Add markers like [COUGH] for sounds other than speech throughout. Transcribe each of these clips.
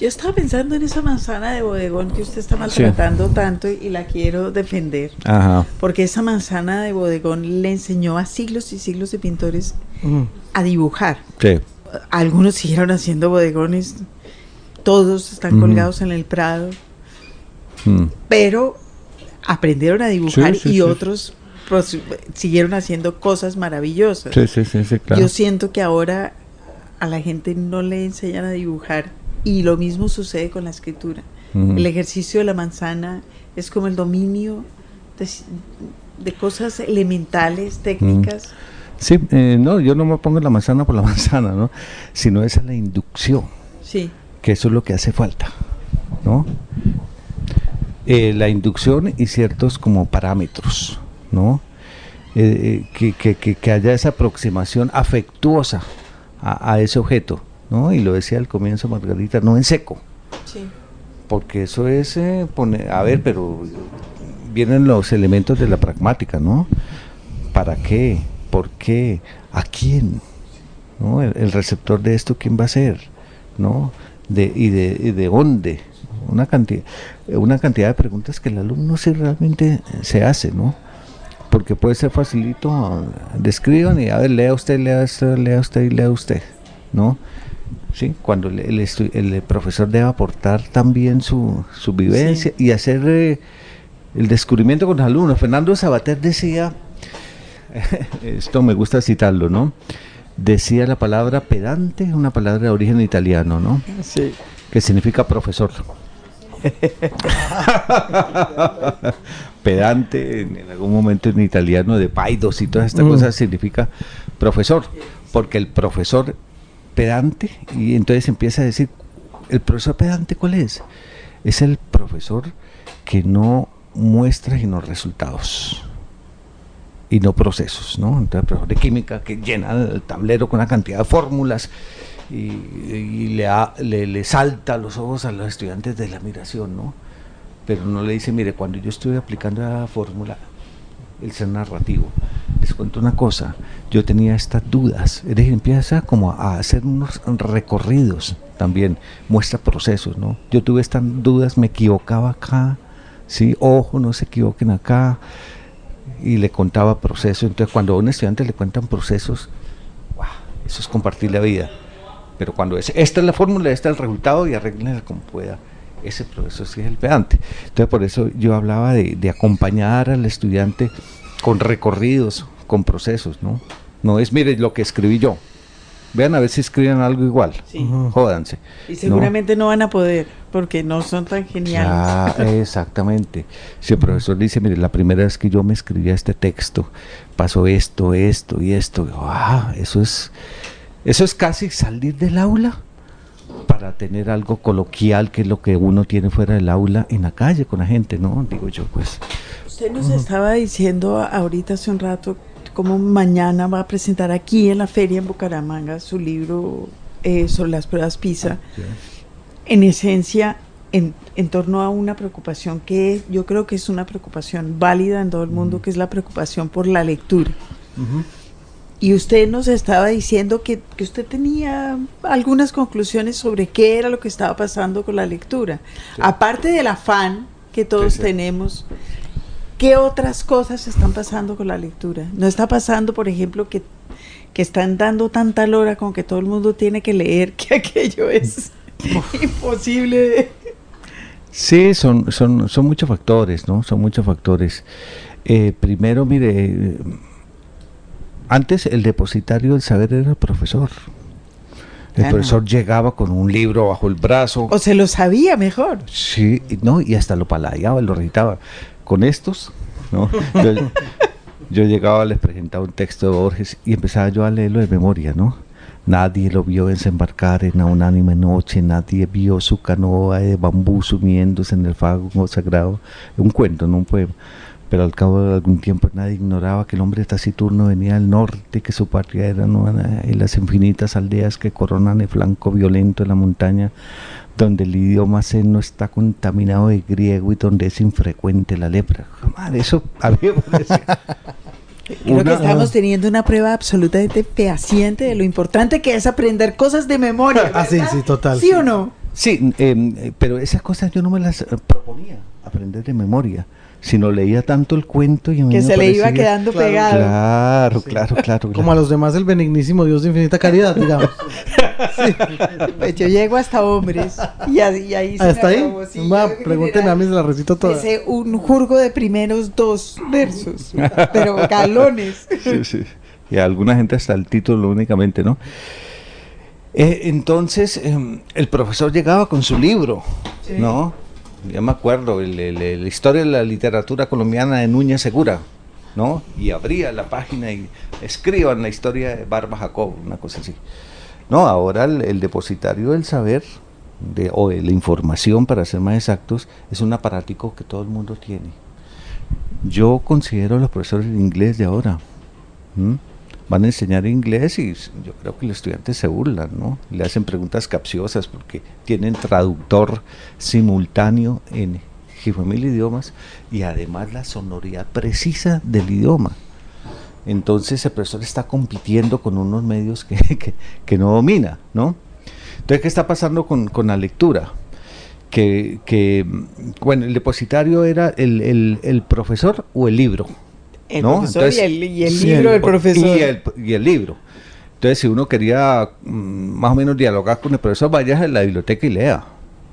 Yo estaba pensando en esa manzana de bodegón que usted está maltratando tanto y la quiero defender. Ajá. Porque esa manzana de bodegón le enseñó a siglos y siglos de pintores a dibujar. Sí. Algunos siguieron haciendo bodegones, todos están colgados en el Prado, Mm. pero aprendieron a dibujar Sí, sí, y sí. otros pues, siguieron haciendo cosas maravillosas. Sí, sí, sí, sí, claro. Yo siento que ahora a la gente no le enseñan a dibujar y lo mismo sucede con la escritura. El ejercicio de la manzana es como el dominio de, de cosas elementales, técnicas. Sí, eh, no, yo no me pongo la manzana por la [LAUGHS] manzana, ¿no? Sino esa es la inducción, Sí, que eso es lo que hace falta, ¿no? Eh, la inducción y ciertos como parámetros, ¿no? Eh, eh, que, que- que- que haya esa aproximación afectuosa a, a ese objeto, ¿no? Y lo decía al comienzo Margarita, no en seco, sí. porque eso es eh, poner, a ver, pero vienen los elementos de la pragmática, ¿no? ¿Para qué? ¿Por qué? ¿A quién? ¿No? El, el receptor de esto, ¿quién va a ser? ¿No? De, y, de, y de dónde? Una cantidad, una cantidad de preguntas que el alumno sí realmente se hace, ¿no? Porque puede ser facilito, ah, describan y a ver, lea usted, lea usted, lea usted y lea usted, ¿no? Sí, cuando el, el el profesor debe aportar también su, su vivencia y hacer eh, el descubrimiento con los alumnos. Fernando Sabater decía, [LAUGHS] esto me gusta citarlo, ¿no? Decía la palabra pedante, una palabra de origen italiano, ¿no? Sí. Que significa profesor. [LAUGHS] pedante, en, en algún momento en italiano, de paidos y todas estas Mm. cosas, significa profesor. Porque el profesor pedante, y entonces empieza a decir, ¿el profesor pedante cuál es? Es el profesor que no muestra sino resultados y no procesos, ¿no? Entonces, el profesor de química que llena el tablero con una cantidad de fórmulas y, le, le, le salta los ojos a los estudiantes de la admiración, ¿no? Pero no le dice, mire, cuando yo estuve aplicando la fórmula, el ser narrativo, les cuento una cosa, yo tenía estas dudas, es decir, empieza como a hacer unos recorridos también, muestra procesos, ¿no? Yo tuve estas dudas, me equivocaba acá, sí, ojo, no se equivoquen acá, y le contaba procesos. Entonces, cuando a un estudiante le cuentan procesos, ¡guau! eso es compartir la vida. Pero cuando es, esta es la fórmula, este es el resultado y arreglenla como pueda, ese profesor sí es el pedante. Entonces, por eso yo hablaba de, de acompañar al estudiante con recorridos, con procesos, ¿no? No es, mire lo que escribí yo. Vean a ver si escriben algo igual. Sí. Jódanse. Y seguramente no van a poder porque no son tan geniales. Ya, [LAUGHS] exactamente. Si el profesor dice, mire, la primera vez que yo me escribía este texto, pasó esto, esto y esto. Ah, eso es, eso es casi salir del aula para tener algo coloquial, que es lo que uno tiene fuera del aula, en la calle con la gente, ¿no? Digo yo, pues. Usted nos estaba diciendo ahorita hace un rato cómo mañana va a presentar aquí en la feria en Bucaramanga su libro eh, sobre las pruebas PISA. En esencia, en, en torno a una preocupación que yo creo que es una preocupación válida en todo el mundo, que es la preocupación por la lectura. Y usted nos estaba diciendo que, que usted tenía algunas conclusiones sobre qué era lo que estaba pasando con la lectura. Aparte del afán que todos Sí, sí. tenemos, ¿qué otras cosas están pasando con la lectura? ¿No está pasando, por ejemplo, que, que están dando tanta lora con que todo el mundo tiene que leer [LAUGHS] que aquello es imposible? Sí, son, son, son muchos factores, ¿no? Son muchos factores. Eh, primero, mire, antes el depositario del saber era el profesor. El Ah, profesor llegaba con un libro bajo el brazo. O se lo sabía mejor. Sí, y no, y hasta lo paladeaba, lo recitaba. Con estos, ¿no? [LAUGHS] Yo, yo llegaba, les presentaba un texto de Borges y empezaba yo a leerlo de memoria, ¿no? Nadie lo vio desembarcar en la unánime noche, nadie vio su canoa de bambú sumiéndose en el fago sagrado. Un cuento, no un poema. Pero al cabo de algún tiempo nadie ignoraba que el hombre taciturno venía del norte, que su patria era Nuana, en las infinitas aldeas que coronan el flanco violento de la montaña, donde el idioma zen no está contaminado de griego y donde es infrecuente la lepra. Madre, eso a mí me parece- Creo que Una- estamos teniendo una prueba absolutamente fehaciente de lo importante que es aprender cosas de memoria. [LAUGHS] Ah, sí, sí, total. ¿Sí o no? Sí, em, pero esas cosas yo no me las eh, proponía aprender de memoria sino leía tanto el cuento y que se le iba quedando pegado. Claro, claro, claro, Como a los demás el benignísimo Dios de infinita caridad, digamos. [LAUGHS] Pues yo llego hasta hombres y, ahí se ¿Hasta ahí? pregúntenme a mí, se la recito toda. Ese un jurgo de primeros dos versos, pero galones. [LAUGHS] Sí, sí. Y a alguna gente hasta el título únicamente, ¿no? Eh, entonces, em, el profesor llegaba con su libro, ¿no? Ya me acuerdo, la historia de la literatura colombiana de Núñez Segura, ¿no? Y abría la página y escriban la historia de Barba Jacob, una cosa así. No, ahora el, depositario del saber, de, o de la información, para ser más exactos, es un aparático que todo el mundo tiene. Yo considero a los profesores de inglés de ahora van a enseñar inglés y yo creo que los estudiantes se burlan, ¿no? Le hacen preguntas capciosas porque tienen traductor simultáneo en mil idiomas y además la sonoridad precisa del idioma. Entonces el profesor está compitiendo con unos medios que, [LAUGHS] que, no domina, ¿no? Entonces, ¿qué está pasando con, con la lectura? Que, que, bueno, el depositario era el, el profesor o el libro el profesor y, el, libro del profesor. Y el, libro. Entonces, si uno quería mm, más o menos dialogar con el profesor, vaya a la biblioteca y lea.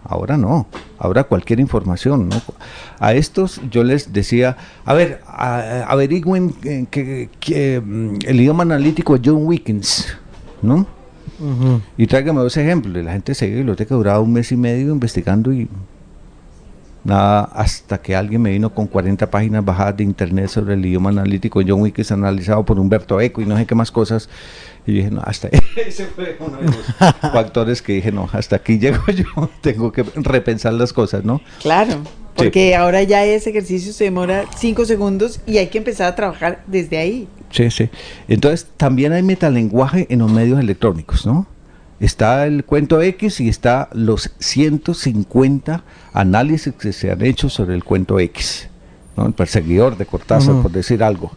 Ahora no, ahora cualquier información. ¿no? A estos yo les decía, a ver, averigüen que, mm, el idioma analítico de John Wickens, ¿no? Y tráigame dos ejemplos. La gente se iba a la biblioteca, duraba un mes y medio investigando y Nada, hasta que alguien me vino con 40 páginas bajadas de internet sobre el idioma analítico John Wickes analizado por Humberto Eco y no sé qué más cosas. Y dije, no, hasta [LAUGHS] ese fue uno de los [LAUGHS] factores que dije, no, hasta aquí llego [LAUGHS] yo, tengo que repensar las cosas, ¿no? Claro, porque ahora ya ese ejercicio se demora 5 segundos y hay que empezar a trabajar desde ahí. Sí, sí. Entonces, también hay metalenguaje en los medios electrónicos, ¿no? Está el cuento X y está los 150 análisis que se han hecho sobre el cuento X, ¿no? el perseguidor de Cortázar, por decir algo.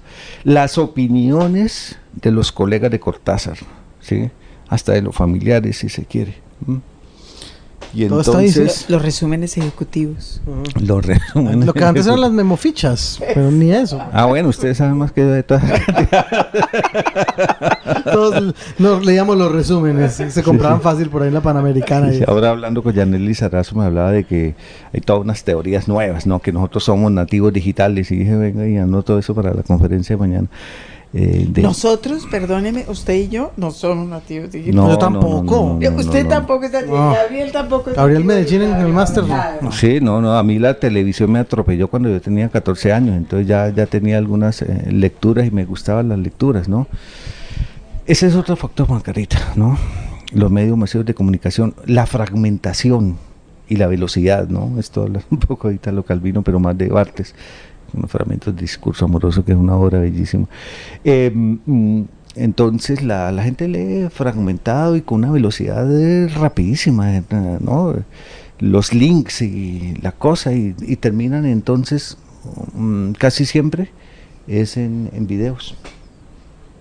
Las opiniones de los colegas de Cortázar, ¿sí? hasta de los familiares, si se quiere. Y entonces, los resúmenes ejecutivos. Los resúmenes. Lo que antes eran las memofichas, pero ni eso. Ah, bueno, ustedes saben más que yo de todas. [LAUGHS] Todos nos leíamos los resúmenes, se compraban fácil por ahí en la Panamericana. ahora hablando con Janel Lizarazo me hablaba de que hay todas unas teorías nuevas, ¿no? Que nosotros somos nativos digitales y dije, venga, y anoto eso para la conferencia de mañana. Eh, Nosotros, perdóneme, usted y yo no somos nativos digitales. No, yo tampoco. usted tampoco está Gabriel tampoco Gabriel Medellín en el máster Sí, no, no, a mí la televisión me atropelló cuando yo tenía 14 años, entonces ya, ya tenía algunas eh, lecturas y me gustaban las lecturas, ¿no? Ese es otro factor, Margarita, ¿no? Los medios masivos de comunicación, la fragmentación y la velocidad, ¿no? Esto habla [LAUGHS] un poco de Italo Calvino, pero más de Bartes unos fragmentos de discurso amoroso que es una obra bellísima. Eh, mm, entonces la, la, gente lee fragmentado y con una velocidad rapidísima, eh. Los links y la cosa y, terminan entonces mm, casi siempre es en, en videos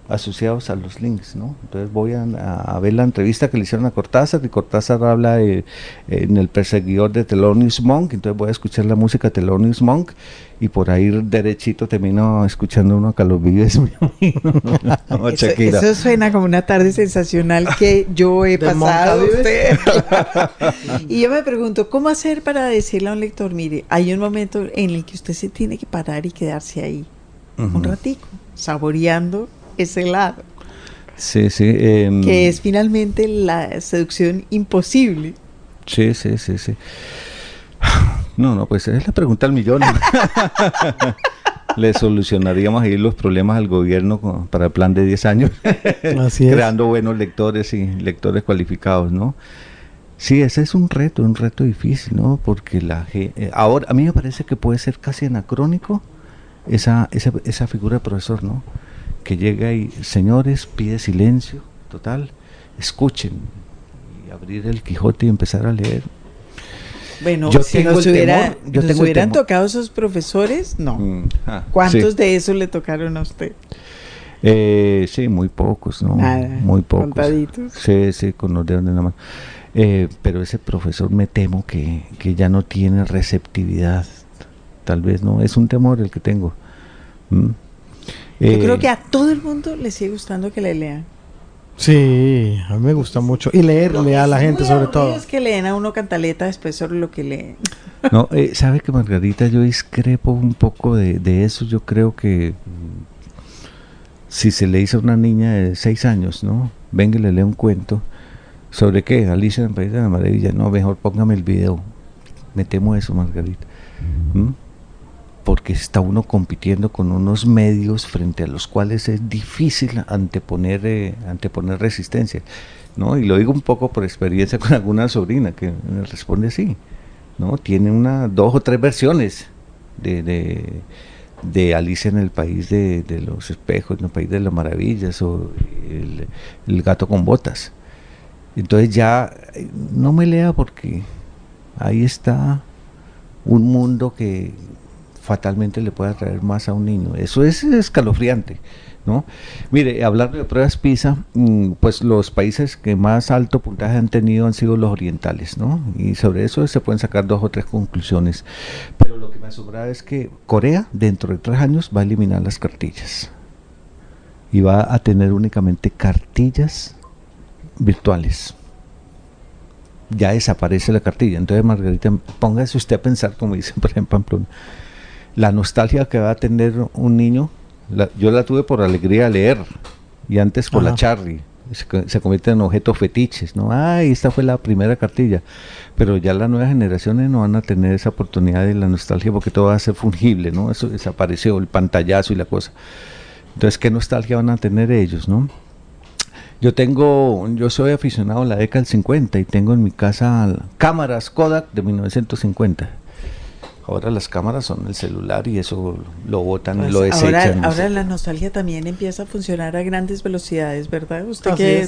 asociados a los links, ¿no? Entonces voy a, ver la entrevista que le hicieron a Cortázar, y Cortázar habla en el perseguidor de Thelonious Monk, entonces voy a escuchar la música de Thelonious Monk, y por ahí derechito termino escuchando uno a Carlos Vives. [LAUGHS] eso, suena como una tarde sensacional que yo he [LAUGHS] pasado usted. [LAUGHS] y yo me pregunto, ¿cómo hacer para decirle a un lector, mire, hay un momento en el que usted se tiene que parar y quedarse ahí, un ratico, saboreando ese lado. Sí, sí. Em, que es finalmente la seducción imposible. Sí, sí, sí, sí. No, no, pues es la pregunta al millón. [LAUGHS] Le solucionaríamos ahí los problemas al gobierno para el plan de 10 años, [LAUGHS] creando buenos lectores y lectores cualificados, ¿no? Sí, ese es un reto, un reto difícil, ¿no? Porque la eh, ahora a mí me parece que puede ser casi anacrónico esa, esa, esa figura de profesor, ¿no? que llega y, señores, pide silencio, total, escuchen, y abrir el Quijote y empezar a leer. Bueno, si nos, hubieran tocado esos profesores, no. Mm, ah, ¿Cuántos de esos le tocaron a usted? Eh, sí, muy pocos, ¿no? muy pocos. Sí, sí, con los dedos de la mano. Eh, pero ese profesor me temo que, que, ya no tiene receptividad. Tal vez no, es un temor el que tengo. ¿Mm? Yo creo eh, que a todo el mundo le sigue gustando que le lean. Sí, a mí me gusta mucho. Y leerle a la gente sobre todo. Es que leen a uno cantaleta después sobre lo que leen. No, eh, sabe que Margarita, yo discrepo un poco de, de eso. Yo creo que si se le dice a una niña de seis años, ¿no? Venga y le lee un cuento. ¿Sobre qué? Alicia en el País de la Maravilla. No, mejor póngame el video. Me temo eso, Margarita. ¿Mm? Porque está uno compitiendo con unos medios frente a los cuales es difícil anteponer, eh, anteponer resistencia. ¿no? Y lo digo un poco por experiencia con alguna sobrina que me responde así. ¿no? Tiene una, dos o tres versiones de de Alicia en el País de, los Espejos, en el País de las Maravillas, o el, gato con botas. Entonces ya no me lea porque ahí está un mundo que fatalmente le puede atraer más a un niño. Eso es escalofriante. ¿no? Mire, hablando de pruebas PISA, mm, pues los países que más alto puntaje han tenido han sido los orientales, ¿no? Y sobre eso se pueden sacar dos o tres conclusiones. Pero lo que me asombra es que Corea, dentro de tres años, va a eliminar las cartillas. Y va a tener únicamente cartillas virtuales. Ya desaparece la cartilla. Entonces, Margarita, póngase usted a pensar, como dicen [LAUGHS] por ejemplo en Pamplona, la nostalgia que va a tener un niño yo la tuve por alegría de leer y antes por la charri. Se, convierte en objetos fetiches, ¿no? Ay, esta fue la primera cartilla. Pero ya las nuevas generaciones no van a tener esa oportunidad de la nostalgia porque todo va a ser fungible, ¿no? Eso desapareció, el pantallazo y la cosa. Entonces, ¿qué nostalgia van a tener ellos, no? Yo tengo, yo soy aficionado a la década del 50 y tengo en mi casa cámaras Kodak de 1950 Ahora las cámaras son el celular y eso lo botan y pues lo desechan. Ahora, la nostalgia también empieza a funcionar a grandes velocidades, ¿verdad? Usted que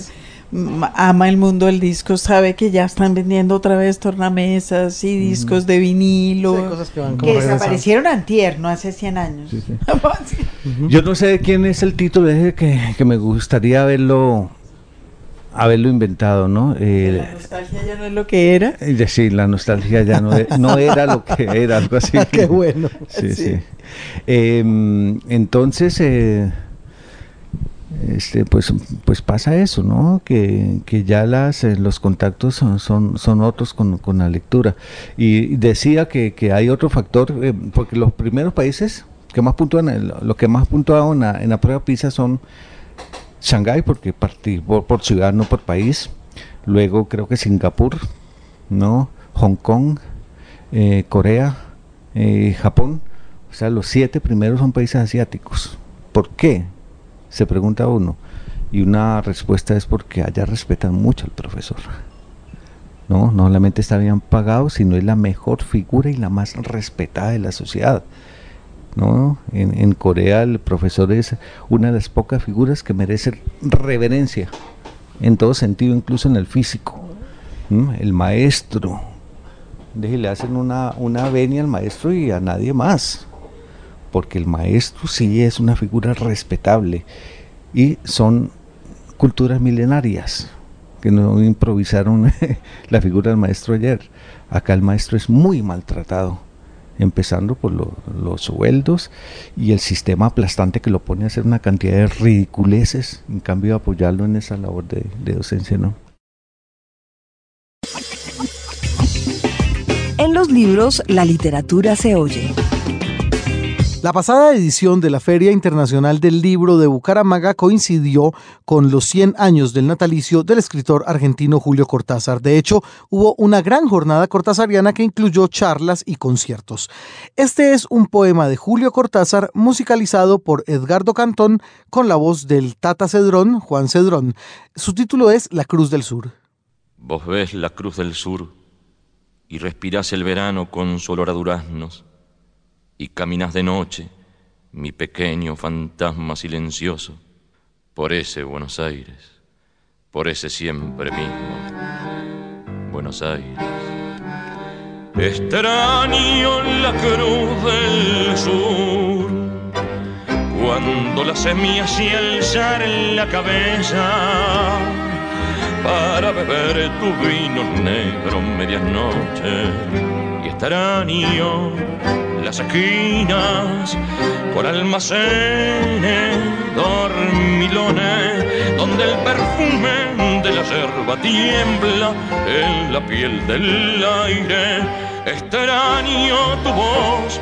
ama el mundo del disco sabe que ya están vendiendo otra vez tornamesas y discos de vinilo que, desaparecieron antier, no hace 100 años. [LAUGHS] Yo no sé de quién es el título, que, que me gustaría verlo haberlo inventado, ¿no? Eh, la nostalgia ya no es lo que era. Eh, sí, la nostalgia ya no, e, no era lo que era, algo así. [LAUGHS] Qué bueno. [LAUGHS] Sí, sí. Em, entonces, eh, este, pues, pues pasa eso, ¿no? Que, que ya las, los contactos son, son, otros con, con, la lectura. Y decía que, que hay otro factor, porque los primeros países que más puntúan, lo que más puntuaron en la, en la prueba PISA son Shanghái, porque participó por ciudad, no por país. Luego creo que Singapur, ¿no? Hong Kong, eh, Corea, eh, Japón. O sea, los siete primeros son países asiáticos. ¿Por qué? Se pregunta uno. Y una respuesta es porque allá respetan mucho al profesor. No, no solamente está bien pagado, sino es la mejor figura y la más respetada de la sociedad. ¿No? En, Corea el profesor es una de las pocas figuras que merece reverencia, en todo sentido, incluso en el físico. El maestro, le hacen una, una venia al maestro y a nadie más, porque el maestro sí es una figura respetable y son culturas milenarias que no improvisaron [LAUGHS] la figura del maestro ayer. Acá el maestro es muy maltratado empezando por los sueldos y el sistema aplastante que lo pone a hacer una cantidad de ridiculeces, en cambio apoyarlo en esa labor de, de docencia, ¿no? En los libros, la literatura se oye. La pasada edición de la Feria Internacional del Libro de Bucaramanga coincidió con los 100 años del natalicio del escritor argentino Julio Cortázar. De hecho, hubo una gran jornada cortázariana que incluyó charlas y conciertos. Este es un poema de Julio Cortázar musicalizado por Edgardo Cantón con la voz del Tata Cedrón, Juan Cedrón. Su título es La Cruz del Sur. Vos ves la Cruz del Sur y respirás el verano con su olor a duraznos y caminas de noche, mi pequeño fantasma silencioso, por ese Buenos Aires, por ese siempre mismo Buenos Aires. Extraño la cruz del sur, cuando la semilla se alzar en la cabeza, para beber tu vino negro medianoche y extraño las esquinas por almacenes, dormilones, donde el perfume de la yerba tiembla en la piel del aire. Extraño tu voz,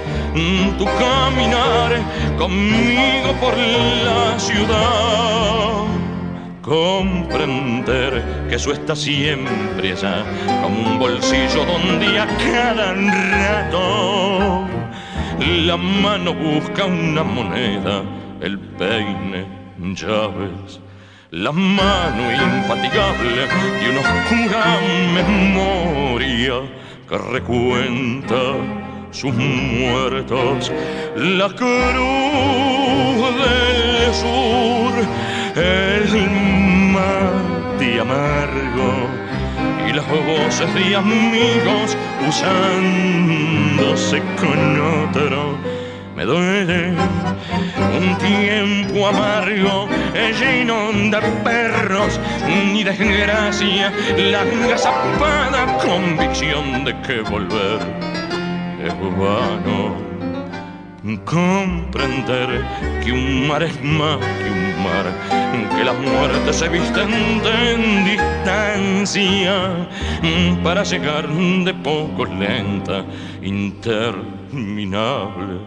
tu caminar conmigo por la ciudad comprender que eso está siempre allá, como un bolsillo donde a cada rato la mano busca una moneda, el peine, llaves, la mano infatigable de una oscura memoria que recuenta sus muertos, la cruz del sur, el mate amargo y las voces de amigos usándose con otro. Me duele un tiempo amargo, lleno de perros ni desgracia, la agazapada convicción de que volver es vano comprender que un mar es más que un mar, que las muertes se visten de distancia para llegar de poco lenta, interminable.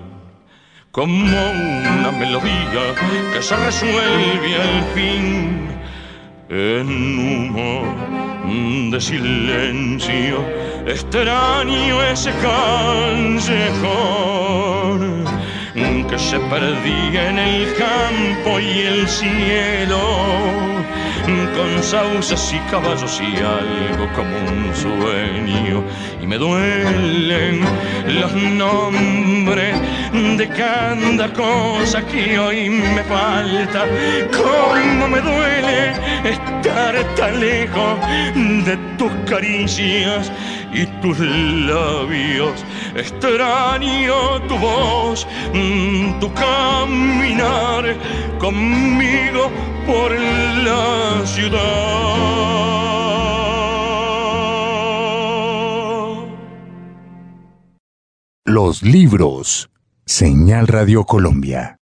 Como una melodía que se resuelve al fin en humo de silencio, extraño ese callejón que se perdía en el campo y el cielo, con sauces y caballos y algo como un sueño. Y me duelen los nombres de cada cosa que hoy me falta. Cómo me duele estar tan lejos de tus caricias y tus labios. Extraño tu voz, tu caminar conmigo por la ciudad. Los libros. Señal Radio Colombia.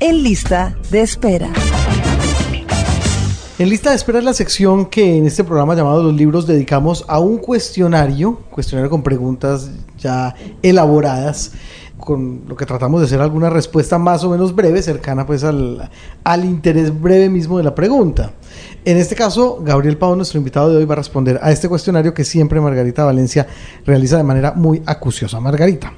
En lista de espera. En lista de espera es la sección que en este programa llamado Los Libros dedicamos a un cuestionario, cuestionario con preguntas ya elaboradas, con lo que tratamos de hacer alguna respuesta más o menos breve, cercana pues al, al interés breve mismo de la pregunta. En este caso, Gabriel Pau, nuestro invitado de hoy, va a responder a este cuestionario que siempre Margarita Valencia realiza de manera muy acuciosa. Margarita.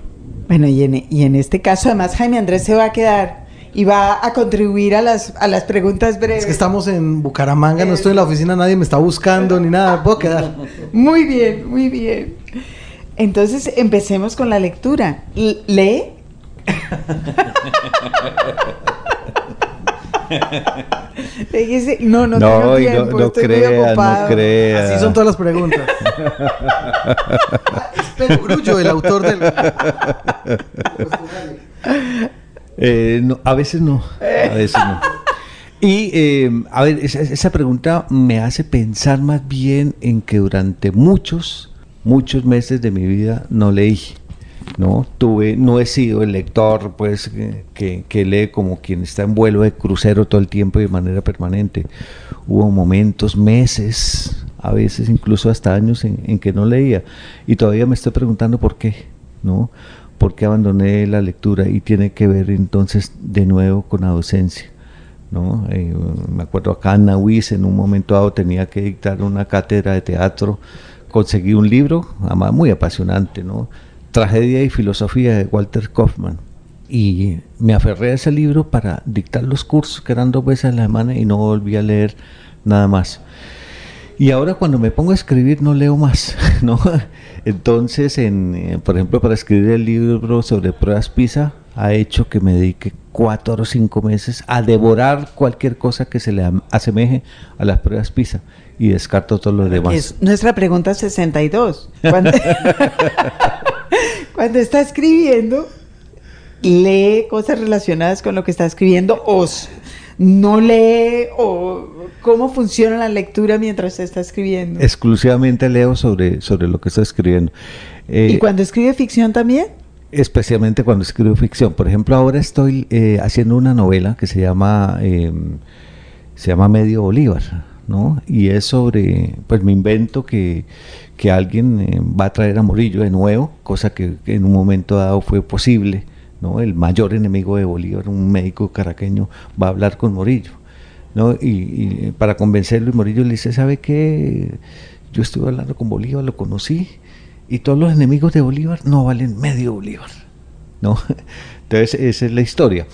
Bueno, y en, y en este caso además Jaime Andrés se va a quedar y va a contribuir a las, a las preguntas breves. Es que estamos en Bucaramanga, no estoy en la oficina, nadie me está buscando ni nada, puedo quedar. [LAUGHS] Muy bien, muy bien. Entonces empecemos con la lectura. L- ¿Lee? [LAUGHS] No, no, tengo No, y no, tiempo, no estoy muy crea, no crea. Así son todas las preguntas. [LAUGHS] Es Pedro Grullo, el autor del... Eh, no, a veces no, a veces no. Y, eh, a ver, esa, esa pregunta me hace pensar más bien en que durante muchos, muchos meses de mi vida no leí, ¿no? Tuve, no he sido el lector, pues, que, que- lee como quien está en vuelo de crucero todo el tiempo y de manera permanente. Hubo momentos, meses, a veces incluso hasta años en, que no leía. Y todavía me estoy preguntando por qué, ¿no? ¿Por qué abandoné la lectura? Y tiene que ver entonces de nuevo con la docencia. ¿no? Eh, me acuerdo acá en Nahuis, en un momento dado tenía que dictar una cátedra de teatro, conseguí un libro, muy apasionante, ¿no? Tragedia y filosofía de Walter Kaufman. Y me aferré a ese libro para dictar los cursos, que eran dos veces a la semana, y no volví a leer nada más. Y ahora cuando me pongo a escribir no leo más, [LAUGHS] ¿no? Entonces, en, eh, por ejemplo, para escribir el libro sobre pruebas PISA, ha hecho que me dedique cuatro o cinco meses a devorar cualquier cosa que se le asemeje a las pruebas PISA y descarto todo lo demás. Es nuestra pregunta 62. Cuando, [LAUGHS] cuando está escribiendo, lee cosas relacionadas con lo que está escribiendo o no lee o cómo funciona la lectura mientras está escribiendo. Exclusivamente leo sobre, sobre lo que está escribiendo. Eh, ¿Y cuando escribe ficción también? Especialmente cuando escribo ficción. Por ejemplo, ahora estoy eh, haciendo una novela que se llama, em, se llama Medio Bolívar, ¿no? Y es sobre, pues me invento que, que alguien eh, va a traer a Morillo de nuevo, cosa que, en un momento dado fue posible, ¿no? El mayor enemigo de Bolívar, un médico caraqueño, va a hablar con Morillo, ¿no? Y, para convencerlo, y Morillo le dice, ¿sabe qué? Yo estuve hablando con Bolívar, lo conocí, y todos los enemigos de Bolívar no valen medio Bolívar. ¿no? [LAUGHS] Entonces, esa es la historia.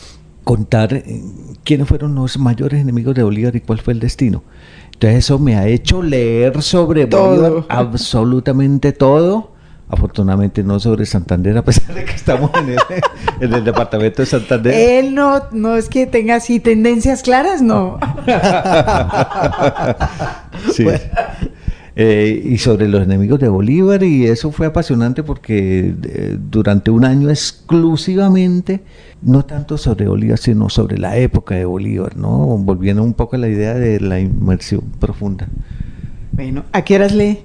Contar eh, quiénes fueron los mayores enemigos de Bolívar y cuál fue el destino. Entonces, eso me ha hecho leer sobre Bolívar [LAUGHS] absolutamente todo. Afortunadamente no sobre Santander, a pesar de que estamos en el, [LAUGHS] el departamento de Santander. Él no, no es que tenga así tendencias claras, no. [LAUGHS] sí. Eh, y sobre los enemigos de Bolívar y eso fue apasionante porque eh, durante un año exclusivamente, no tanto sobre Bolívar, sino sobre la época de Bolívar, ¿no? Volviendo un poco a la idea de la inmersión profunda. Bueno, ¿a qué horas lee?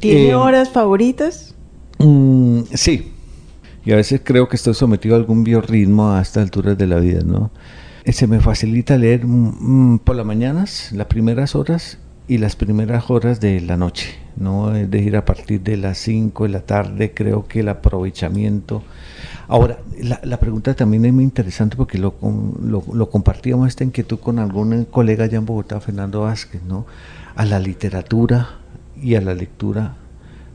¿Tiene eh, horas favoritas? Mm, sí, y a veces creo que estoy sometido a algún biorritmo a estas alturas de la vida, ¿no? Se me facilita leer mm, mm, por las mañanas, las primeras horas, y las primeras horas de la noche, ¿no? Es decir, a partir de las 5 de la tarde creo que el aprovechamiento... Ahora, la, la pregunta también es muy interesante porque lo, lo, lo, compartíamos esta inquietud con algún colega allá en Bogotá, Fernando Vázquez, ¿no? A la literatura y a la lectura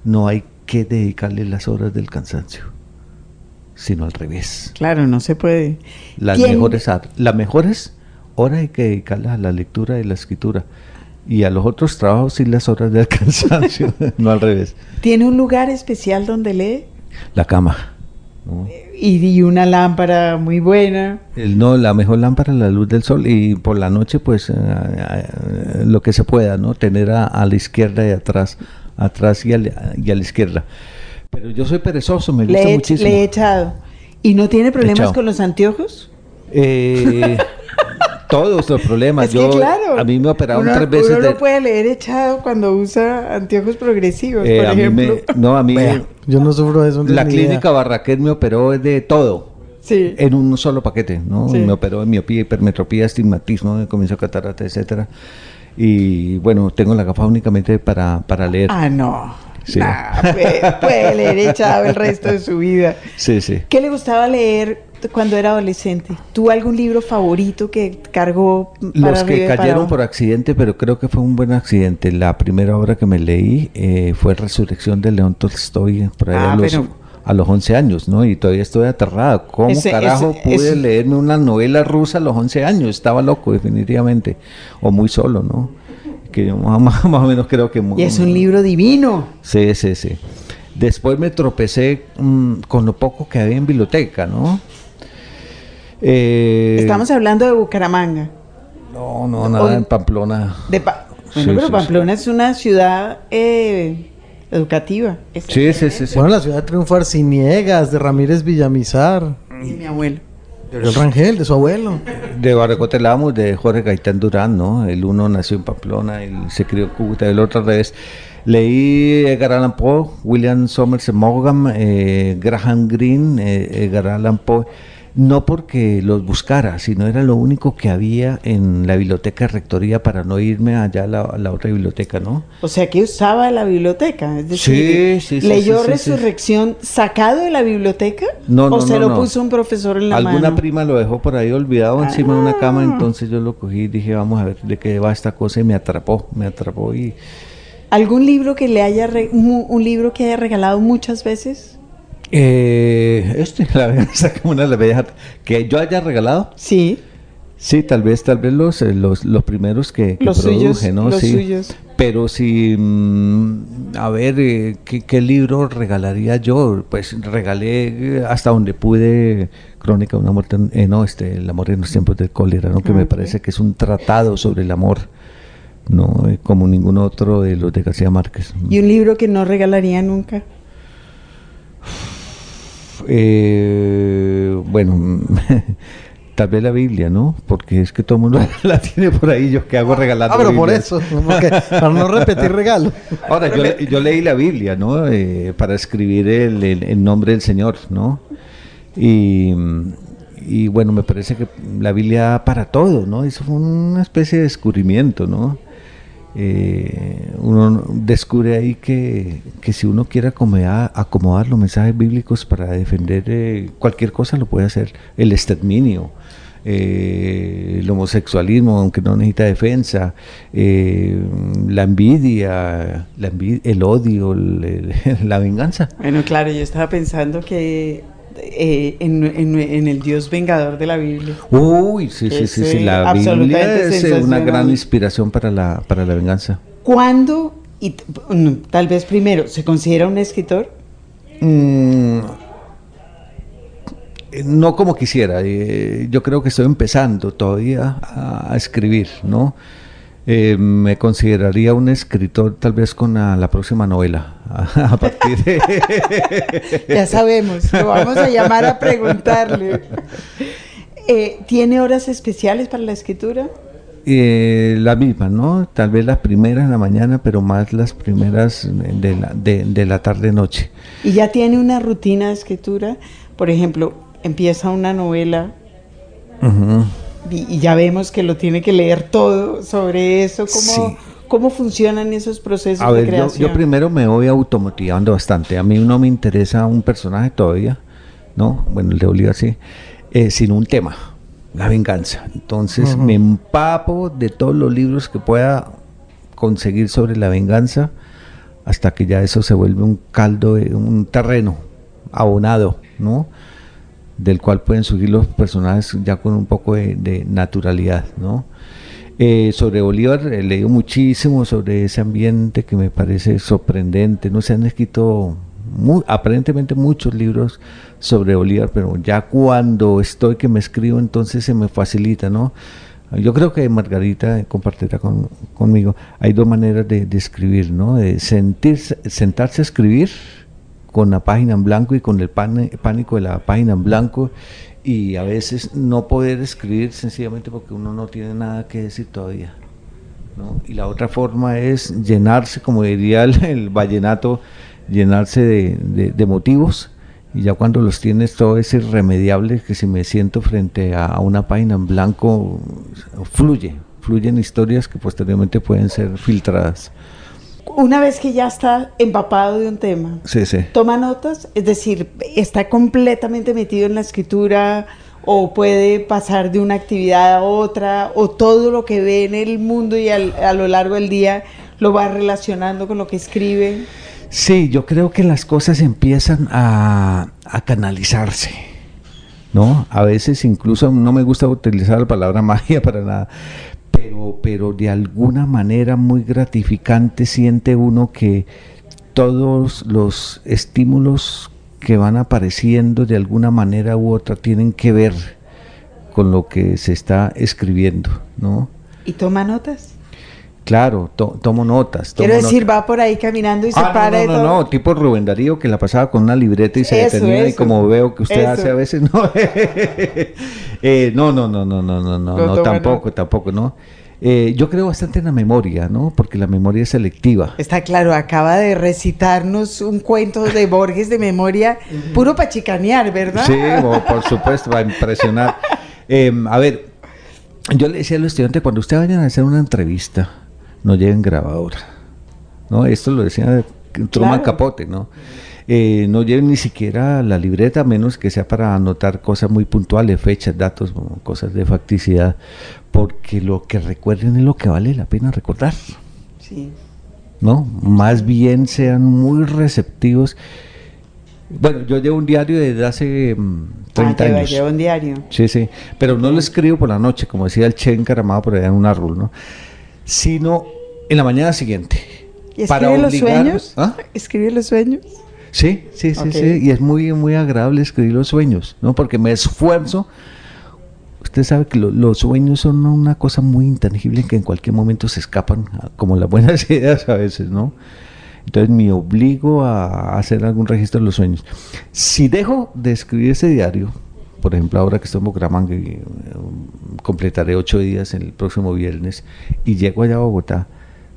no hay que dedicarle las horas del cansancio, sino al revés. Claro, no se puede. Las mejores, las mejores horas hay que dedicarlas a la lectura y la escritura y a los otros trabajos y las horas de [LAUGHS] cansancio, no al revés. ¿Tiene un lugar especial donde lee? La cama. Y, una lámpara muy buena. El, no, la mejor lámpara la luz del sol y por la noche pues eh, eh, lo que se pueda, ¿no? Tener a, la izquierda y atrás, atrás y a, la, y a, la izquierda. Pero yo soy perezoso, me gusta muchísimo. Le he echado. ¿Y no tiene problemas con los anteojos? Eh, [LAUGHS] todos los problemas. Yo, a mí me operaron tres veces. Uno lo puede leer echado cuando usa anteojos progresivos, eh, por ejemplo. no, a mí. yo no sufro de eso. La clínica Barraquer me operó de todo. Sí. En un solo paquete, ¿no? Me operó en miopía, hipermetropía, estigmatismo, comienzo catarata, etcétera. Y bueno, tengo la gafa únicamente para, para leer. Ah, no. Sí. puede, puede leer echado el resto de su vida. Sí, sí. ¿Qué le gustaba leer cuando era adolescente? ¿Tuvo algún libro favorito que cargó para Los que cayeron por accidente, pero creo que fue un buen accidente. La primera obra que me leí eh, fue Resurrección de León Tolstoy, por ahí ah, a, los, a los 11 años, ¿no? Y todavía estoy aterrado. ¿Cómo carajo pude leerme una novela rusa a los 11 años? Estaba loco, definitivamente. O muy solo, ¿no? Que [LAUGHS] más, o menos creo que... y es un libro divino. Sí, sí, sí. Después me tropecé mm, con lo poco que había en biblioteca, ¿no? Eh, Estamos hablando de Bucaramanga. No, no, nada en Pamplona. De bueno, pero Pamplona es una ciudad eh, educativa. Sí, sí, sí, Bueno, la ciudad de Triunfar Ciniegas, de Ramírez Villamizar. Y mi abuelo. De Rangel, de su abuelo. De Barracotelamos, de Jorge Gaitán Durán, ¿no? El uno nació en Pamplona, él se crió en Cúcuta, el otro al revés. Leí Edgar Allan Poe, William Somerset Maugham, eh, Graham Greene, eh, Edgar Allan Poe no porque los buscara, sino era lo único que había en la biblioteca rectoría para no irme allá a la, otra biblioteca, ¿no? O sea que usaba la biblioteca, es decir, sí, sí, ¿leyó Resurrección sacado de la biblioteca? No, no, ¿O se lo puso un profesor en la mano? Alguna prima lo dejó por ahí olvidado encima de una cama, ah. entonces yo lo cogí y dije, vamos a ver de qué va esta cosa y me atrapó, me atrapó y... ¿Algún libro que le haya, un libro que haya regalado muchas veces? Eh, este, [LAUGHS] la como una de las bellas que yo haya regalado. Sí. Sí, tal vez, tal vez los, eh, los, los primeros que, los produje, ¿no? Los suyos. Pero si, mm, a ver, eh, ¿qué, libro regalaría yo? Pues regalé eh, hasta donde pude Crónica de una muerte, no, este, El amor en los tiempos de cólera, ¿no? Que me parece que es un tratado sobre el amor, ¿no? Como ningún otro de los de García Márquez. ¿Y un libro que no regalaría nunca? Eh, bueno, [LAUGHS] Tal vez la Biblia, ¿no? Porque es que todo el mundo [LAUGHS] la tiene por ahí, yo que hago regalando Ah, pero por eso, porque- para no repetir regalo. [LAUGHS] Ahora, yo, yo leí la Biblia, ¿no? Eh, para escribir el, el- el nombre del Señor, ¿no? Y, y bueno, me parece que la Biblia para todo, ¿no? Eso fue una especie de descubrimiento, ¿no? Eh, uno descubre ahí que, que si uno quiere acomodar, los mensajes bíblicos para defender eh, cualquier cosa, lo puede hacer. El exterminio, eh, el homosexualismo, aunque no necesita defensa, eh, la envidia, la envi- el odio, [LAUGHS] la venganza. Bueno, claro, yo estaba pensando que eh, en, en- en el Dios vengador de la Biblia. Uy, sí, sí, sí, la Biblia es una gran inspiración para la, para la venganza. ¿Cuándo, y tal vez primero, se considera un escritor? Mm, no como quisiera, eh, yo creo que estoy empezando todavía a, a escribir, ¿no? Eh, me consideraría un escritor tal vez con la, la próxima novela, [LAUGHS] a, partir de... [LAUGHS] Ya sabemos, lo vamos a llamar a preguntarle. Eh, ¿Tiene horas especiales para la escritura? Eh, la misma, ¿no? Tal vez las primeras en la mañana, pero más las primeras de la, de, de la tarde-noche. ¿Y ya tiene una rutina de escritura? Por ejemplo, empieza una novela Ujú. Y, y ya vemos que lo tiene que leer todo sobre eso. ¿Cómo, Sí. cómo funcionan esos procesos A de ver, creación? yo primero me voy automotivando bastante. A mí no me interesa un personaje todavía, ¿no? Bueno, el de Bolívar sí, eh, sino un tema, la venganza. Entonces me empapo de todos los libros que pueda conseguir sobre la venganza hasta que ya eso se vuelve un caldo, un terreno abonado, ¿no? Del cual pueden surgir los personajes ya con un poco de, naturalidad, ¿no? Eh, sobre Bolívar he leído muchísimo sobre ese ambiente que me parece sorprendente. No se han escrito mu- aparentemente muchos libros sobre Bolívar, pero ya cuando estoy que me escribo, entonces se me facilita, ¿no? Yo creo que Margarita compartirá con- conmigo. Hay dos maneras de, de escribir, ¿no? De sentirse, sentarse a escribir con la página en blanco y con el pánico de la página en blanco y a veces no poder escribir sencillamente porque uno no tiene nada que decir todavía. ¿no? Y la otra forma es llenarse, como diría el, vallenato, llenarse de, de- motivos y ya cuando los tienes todo es irremediable que si me siento frente a una página en blanco fluye, fluyen historias que posteriormente pueden ser filtradas. Una vez que ya está empapado de un tema, Sí, sí. toma notas, es decir, está completamente metido en la escritura o puede pasar de una actividad a otra o todo lo que ve en el mundo y al- a lo largo del día lo va relacionando con lo que escribe. Sí, yo creo que las cosas empiezan a, a canalizarse, ¿no? A veces incluso no me gusta utilizar la palabra [LAUGHS] magia para nada, pero, pero de alguna manera muy gratificante siente uno que todos los estímulos que van apareciendo de alguna manera u otra tienen que ver con lo que se está escribiendo, ¿no? ¿Y toma notas? Claro, to- tomo notas. Quiero tomo decir, notas. va por ahí caminando y se Ah, no, para no, y no, todo. no, tipo Rubén Darío que la pasaba con una libreta y se Eso, detenía y como veo que usted Eso. hace a veces, [LAUGHS] no, Eh, no, no, no, no, no, no, no, No no, tampoco, tampoco, no. Eh, yo creo bastante en la memoria, ¿no? Porque la memoria es selectiva. Está claro, acaba de recitarnos un cuento de Borges de memoria, puro para chicanear, ¿verdad? Sí, o- por supuesto, va a impresionar. [LAUGHS] Eh, a ver, yo le decía a los estudiantes, cuando ustedes vayan a hacer una entrevista, no lleven grabadora. ¿no? Esto lo decía Truman Claro. Capote, ¿no? Eh, no lleven ni siquiera la libreta, a menos que sea para anotar cosas muy puntuales, fechas, datos, cosas de facticidad, porque lo que recuerden es lo que vale la pena recordar. Sí. ¿no? Más bien sean muy receptivos. Bueno, yo llevo un diario desde hace mm, 30 Ah, lleva- años. lleva un diario. Sí, sí, pero no lo escribo por la noche, como decía el Che encaramado por allá en un árbol, ¿no? Sino en la mañana siguiente. ¿Y Para escribe los obligar- sueños? ¿Ah? ¿Escribe los sueños? Sí, sí, sí, sí, y es muy, muy agradable escribir los sueños, ¿no? Porque me esfuerzo. Usted sabe que lo- los sueños son una cosa muy intangible que en cualquier momento se escapan, a- como las buenas [LAUGHS] ideas a veces, ¿no? Entonces me obligo a hacer algún registro de los sueños. Si dejo de escribir ese diario, por ejemplo, ahora que estoy en Bucaramanga, y, completaré ocho días el próximo viernes y llego allá a Bogotá,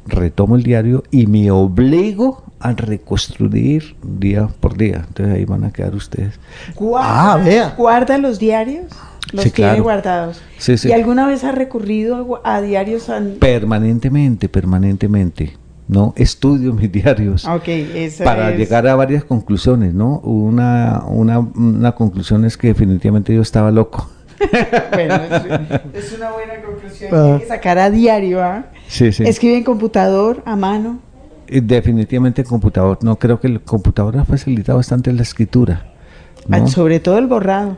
retomo el diario y me obligo a reconstruir día por día. Entonces ahí van a quedar ustedes. Guarda, Ah, vea. ¿Guarda los diarios? Los Sí, tiene claro. guardados. Sí, sí. ¿Y alguna vez ha recurrido a, a diarios? an- Permanentemente, permanentemente. ¿No? Estudio mis [LAUGHS] diarios. Ah, Ok, esa para es- llegar a varias conclusiones, ¿no? Una, una, una conclusión es que definitivamente yo estaba loco. [LAUGHS] Bueno, es, es una buena conclusión. Ah. Hay que sacar a diario, ¿ah? Sí, sí. Escribe en computador, a mano. Y Definitivamente el computador. No creo que el computador ha facilitado bastante la escritura. ¿no? al- Sobre todo el borrado.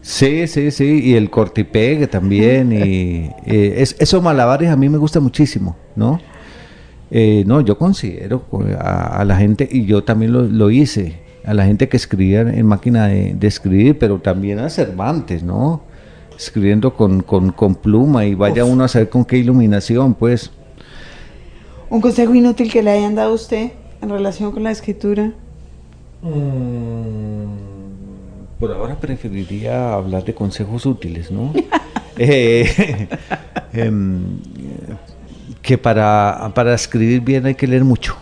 Sí, sí, sí, y el corte y pegue también, y [LAUGHS] eh, es, esos malabares a mí me gusta muchísimo, ¿no? Eh, no, yo considero pues, a, a la gente, y yo también lo, lo hice, a la gente que escribía en máquina de, de escribir, pero también a Cervantes, ¿no? Escribiendo con, con, con pluma y vaya uno a saber con qué iluminación, pues. Un consejo inútil que le hayan dado a usted en relación con la escritura. Por ahora preferiría hablar de consejos útiles, ¿no? [LAUGHS] Eh, [LAUGHS] em, que para, para escribir bien hay que leer mucho.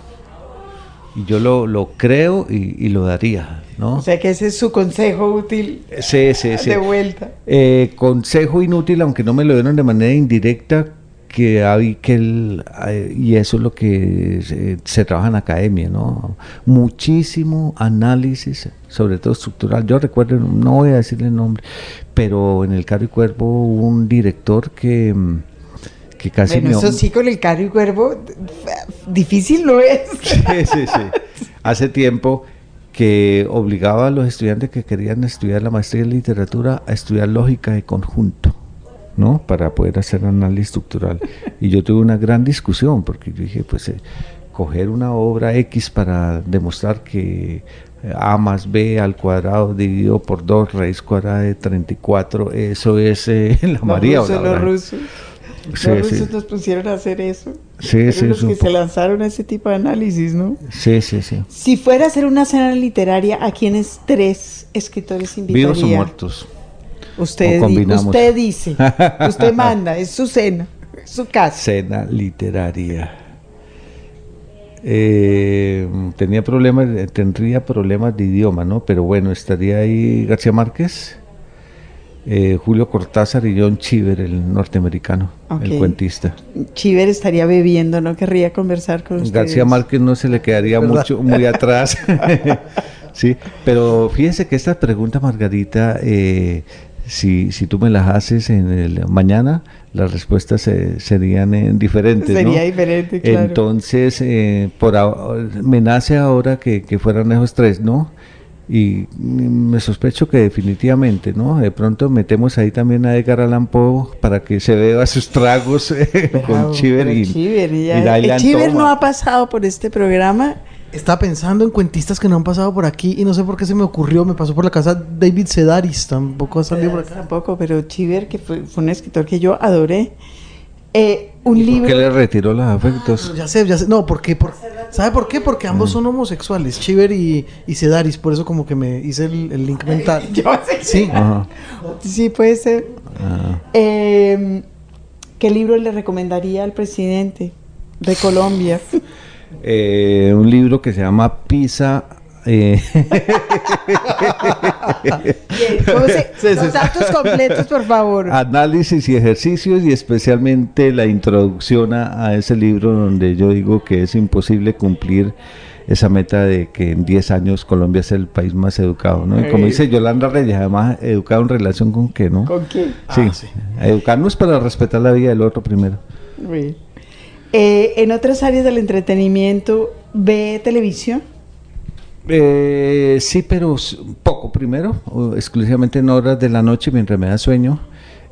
Y yo lo, lo creo y, y lo daría, ¿no? O sea que ese es su consejo útil sí, sí, sí. de vuelta. Eh, consejo inútil, aunque no me lo dieron de manera indirecta, que hay que el, eh, y eso es lo que se, se trabaja en academia, ¿no? Muchísimo análisis, sobre todo estructural. Yo recuerdo, no voy a decirle el nombre, pero en el Carro y Cuervo hubo un director que, mm, que casi Bueno, me- eso sí con el carro y cuervo, difícil no es. [LAUGHS] Sí, sí, sí. Hace tiempo que obligaba a los estudiantes que querían estudiar la maestría en literatura a estudiar lógica de conjunto, ¿no? Para poder hacer análisis estructural. Y yo tuve una gran discusión porque yo dije, pues, eh, coger una obra X para demostrar que eh, A más B al cuadrado dividido por 2 raíz cuadrada de 34, eso es eh, [LAUGHS] la María. los o la-. Sí, los sí. rusos nos pusieron a hacer eso. Sí, sí, los que se lanzaron a ese tipo de análisis, ¿no? Sí, sí, sí. Si fuera a hacer una cena literaria, ¿a quiénes tres escritores invitaría? Vivos o muertos. Usted, O usted dice, usted manda, es su cena, es su casa. Cena literaria. Eh, tenía problemas, tendría problemas de idioma, ¿no? Pero bueno, estaría ahí García Márquez, eh, Julio Cortázar y John Cheever, el norteamericano, el cuentista. Chiver estaría bebiendo, no querría conversar con usted. García Márquez no se le quedaría ¿Verdad? mucho muy atrás. [LAUGHS] sí, pero fíjese que esta pregunta, Margarita, eh, si, si tú me las haces en el mañana, las respuestas eh, serían eh, diferentes. Sería ¿no? diferente, claro. Entonces, eh, por ahora- me nace ahora que, que fueran esos tres, ¿no? Y me sospecho que definitivamente, ¿no? De pronto metemos ahí también a Edgar Allan Poe para que se vea sus tragos [LAUGHS] eh, con Chiver y, Chiver, y el Chiver no ha pasado por este programa. Estaba pensando en cuentistas que no han pasado por aquí y no sé por qué se me ocurrió. Me pasó por la casa David Sedaris, tampoco ha salido por acá. Tampoco, pero Chiver, que fue, fue un escritor que yo adoré. Eh, un ¿Y por libro. qué le retiró los afectos? Ya sé, ya sé. No, ¿por qué? Por- ¿Sabe por qué? Porque ambos son homosexuales, Chiver y, y Sedaris. Por eso como que me hice el, el link mental. [LAUGHS] Yo sé. Sí. Ajá. Sí, puede ser. Ah. Eh, ¿Qué libro le recomendaría al presidente de Colombia? [LAUGHS] Eh, un libro que se llama Pisa. Eh, [LAUGHS] ¿Cómo se- Sí, sí, los datos completos, por favor. análisis y ejercicios y especialmente la introducción a, a ese libro donde yo digo que es imposible cumplir esa meta de que en 10 años Colombia sea el país más educado, ¿no? Y como dice Yolanda Reyes, además educado en relación con qué, ¿no? ¿Con quién? Sí, Ah, sí. educarnos para respetar la vida del otro primero. Eh, en otras áreas del entretenimiento, ¿ve televisión? Eh, sí, pero poco primero, exclusivamente en horas de la noche mientras me da sueño.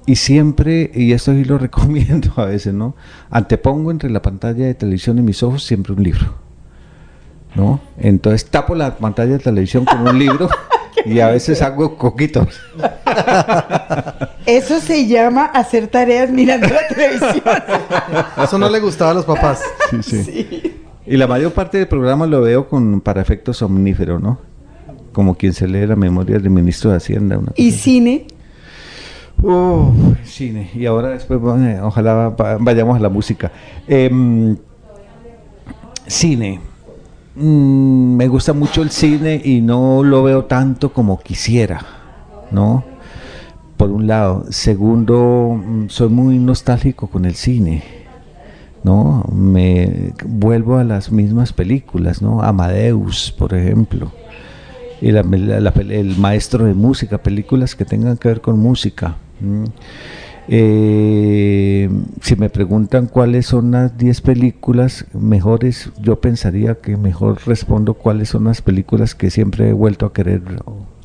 Y siempre, y esto sí lo [LAUGHS] recomiendo a veces, ¿no? Antepongo entre la pantalla de televisión y mis ojos siempre un libro. ¿No? Entonces tapo la pantalla de televisión con un libro y a veces hago coquitos. [LAUGHS] Eso se llama hacer tareas mirando la televisión. Eso no le gustaba a los papás. Sí, sí. Y la mayor parte del programa lo veo con para efectos somníferos, ¿no? como quien se lee la memoria del ministro de Hacienda. ¿Y cine? Uh, cine. Y ahora después, ojalá vayamos a la música. Em, cine. Mm, me gusta mucho el cine y no lo veo tanto como quisiera, ¿no? Por un lado. Segundo, mm, soy muy nostálgico con el cine, ¿no? Me vuelvo a las mismas películas, ¿no? Amadeus, por ejemplo. Y el maestro de música, películas que tengan que ver con música. Eh, si me preguntan cuáles son las 10 películas mejores, yo pensaría que mejor respondo cuáles son las películas que siempre he vuelto a querer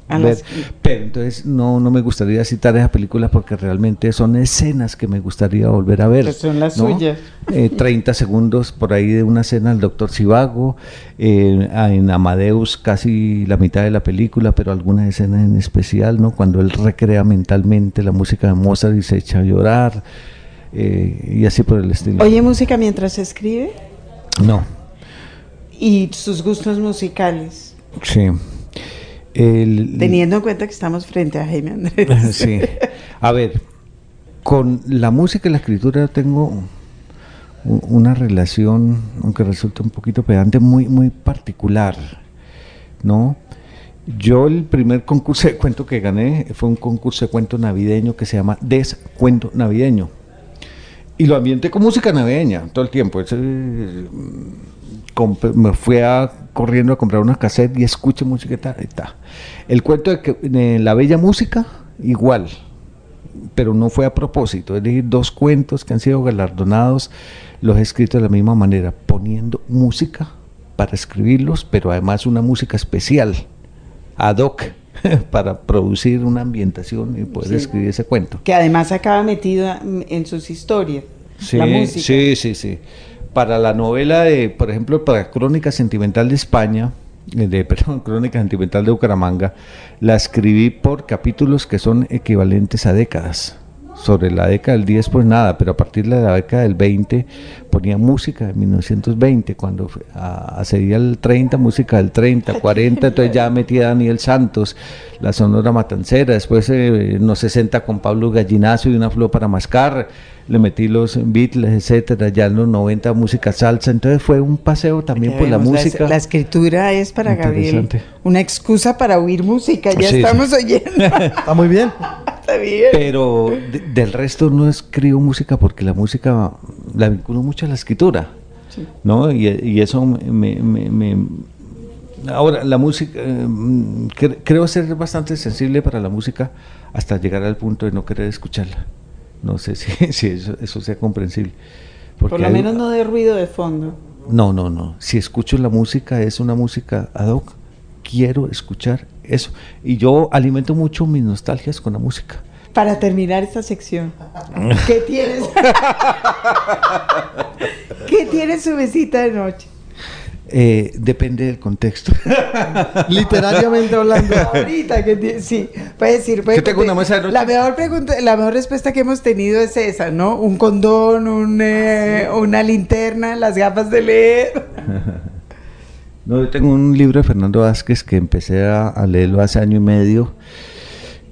pero entonces no, no me gustaría citar esa película porque realmente son escenas que me gustaría volver a ver. son las suyas. 30 eh, segundos por ahí de una escena del Doctor Sivago, eh, en Amadeus casi la mitad de la película, pero alguna escena en especial, ¿no? Cuando él recrea mentalmente la música de Mozart y se echa a llorar, eh, y así por el estilo. ¿Oye música mientras escribe? No. ¿Y sus gustos musicales? Sí. Teniendo en cuenta que estamos frente a Jaime Andrés. [LAUGHS] Sí. A ver, con la música y la escritura tengo una relación, aunque resulta un poquito pedante, muy, muy particular, ¿no? Yo el primer concurso de cuento que gané fue un concurso de cuento navideño que se llama Descuento Navideño. Y lo ambienté con música navideña todo el tiempo. Me fui a, corriendo a comprar una cassette y escuché música y tal. El cuento de, que, la bella música, igual, pero no fue a propósito. Es decir, dos cuentos que han sido galardonados, los he escrito de la misma manera, poniendo música para escribirlos, pero además una música especial, ad hoc, [LAUGHS] para producir una ambientación y poder escribir ese cuento. Que además acaba metido en sus historias. Sí, sí, sí, sí. Para la novela de, por ejemplo, para Crónica Sentimental de España, eh, de, [LAUGHS] perdón, Crónica Sentimental de Bucaramanga, la escribí por capítulos que son equivalentes a décadas. Sobre la década del 10, pues nada, pero a partir de la década del 20 ponía música de 1920, cuando sería el 30, música del 30, 40, [LAUGHS] entonces ya metía Daniel Santos, la Sonora Matancera, después eh, en los 60 con Pablo Gallinazo y una flor para mascar, le metí los Beatles, etcétera, ya en los 90 música salsa, entonces fue un paseo también por la música. La, escritura es para Gabriel una excusa para oír música, ya estamos oyendo. [LAUGHS] Está muy bien. Está bien. Pero del resto no escribo música porque la música la vinculo mucho a la escritura, ¿no? Y, eso me, Ahora, la música, eh, creo ser bastante sensible para la música hasta llegar al punto de no querer escucharla. No sé [LAUGHS] si, eso, sea comprensible. Por lo menos no de ruido de fondo. No, no, no. Si escucho la música, es una música ad hoc. Quiero escuchar eso. Y yo alimento mucho mis nostalgias con la música. Para terminar esta sección, [LAUGHS] ¿qué tienes? [LAUGHS] ¿Qué tiene su visita de noche? Eh, depende del contexto. [LAUGHS] Literariamente hablando. Ahorita que sí, puede decir. Puede tengo una mesa de La mejor pregunta, la mejor respuesta que hemos tenido es esa, ¿no? Un condón, un, eh, una linterna, las gafas de leer. No, yo tengo un libro de Fernando Vázquez que empecé a, leerlo hace año y medio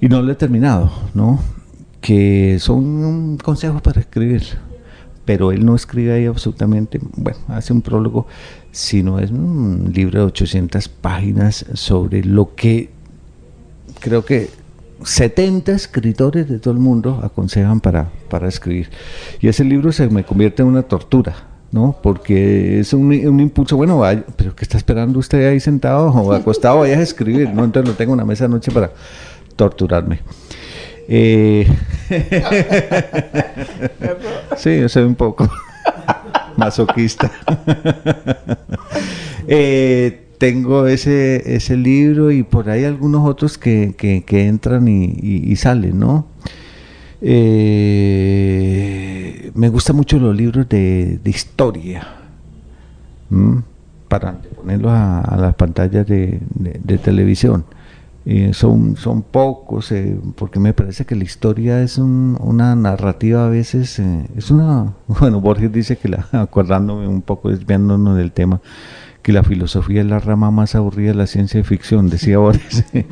y no lo he terminado, ¿no? Que son consejos para escribir pero él no escribe ahí absolutamente, bueno, hace un prólogo sino es un libro de 800 páginas sobre lo que creo que 70 escritores de todo el mundo aconsejan para, para escribir. Y ese libro se me convierte en una tortura, ¿no? Porque es un, un impulso, bueno, vaya, pero ¿qué está esperando usted ahí sentado o acostado? Vaya a escribir, ¿no? Entonces no tengo una mesa de noche para torturarme. Eh, [LAUGHS] sí, yo sé un poco [LAUGHS] masoquista. [LAUGHS] Eh, tengo ese, ese libro y por ahí algunos otros que, entran y, salen, ¿no? Eh, me gustan mucho los libros de, historia, para ponerlos a, las pantallas de televisión. Eh, son, son pocos, eh, porque me parece que la historia es una narrativa a veces, eh, es una, [LAUGHS] bueno, Borges dice que la, acordándome un poco, desviándonos del tema, que la filosofía es la rama más aburrida de la ciencia ficción, decía Borges. [LAUGHS]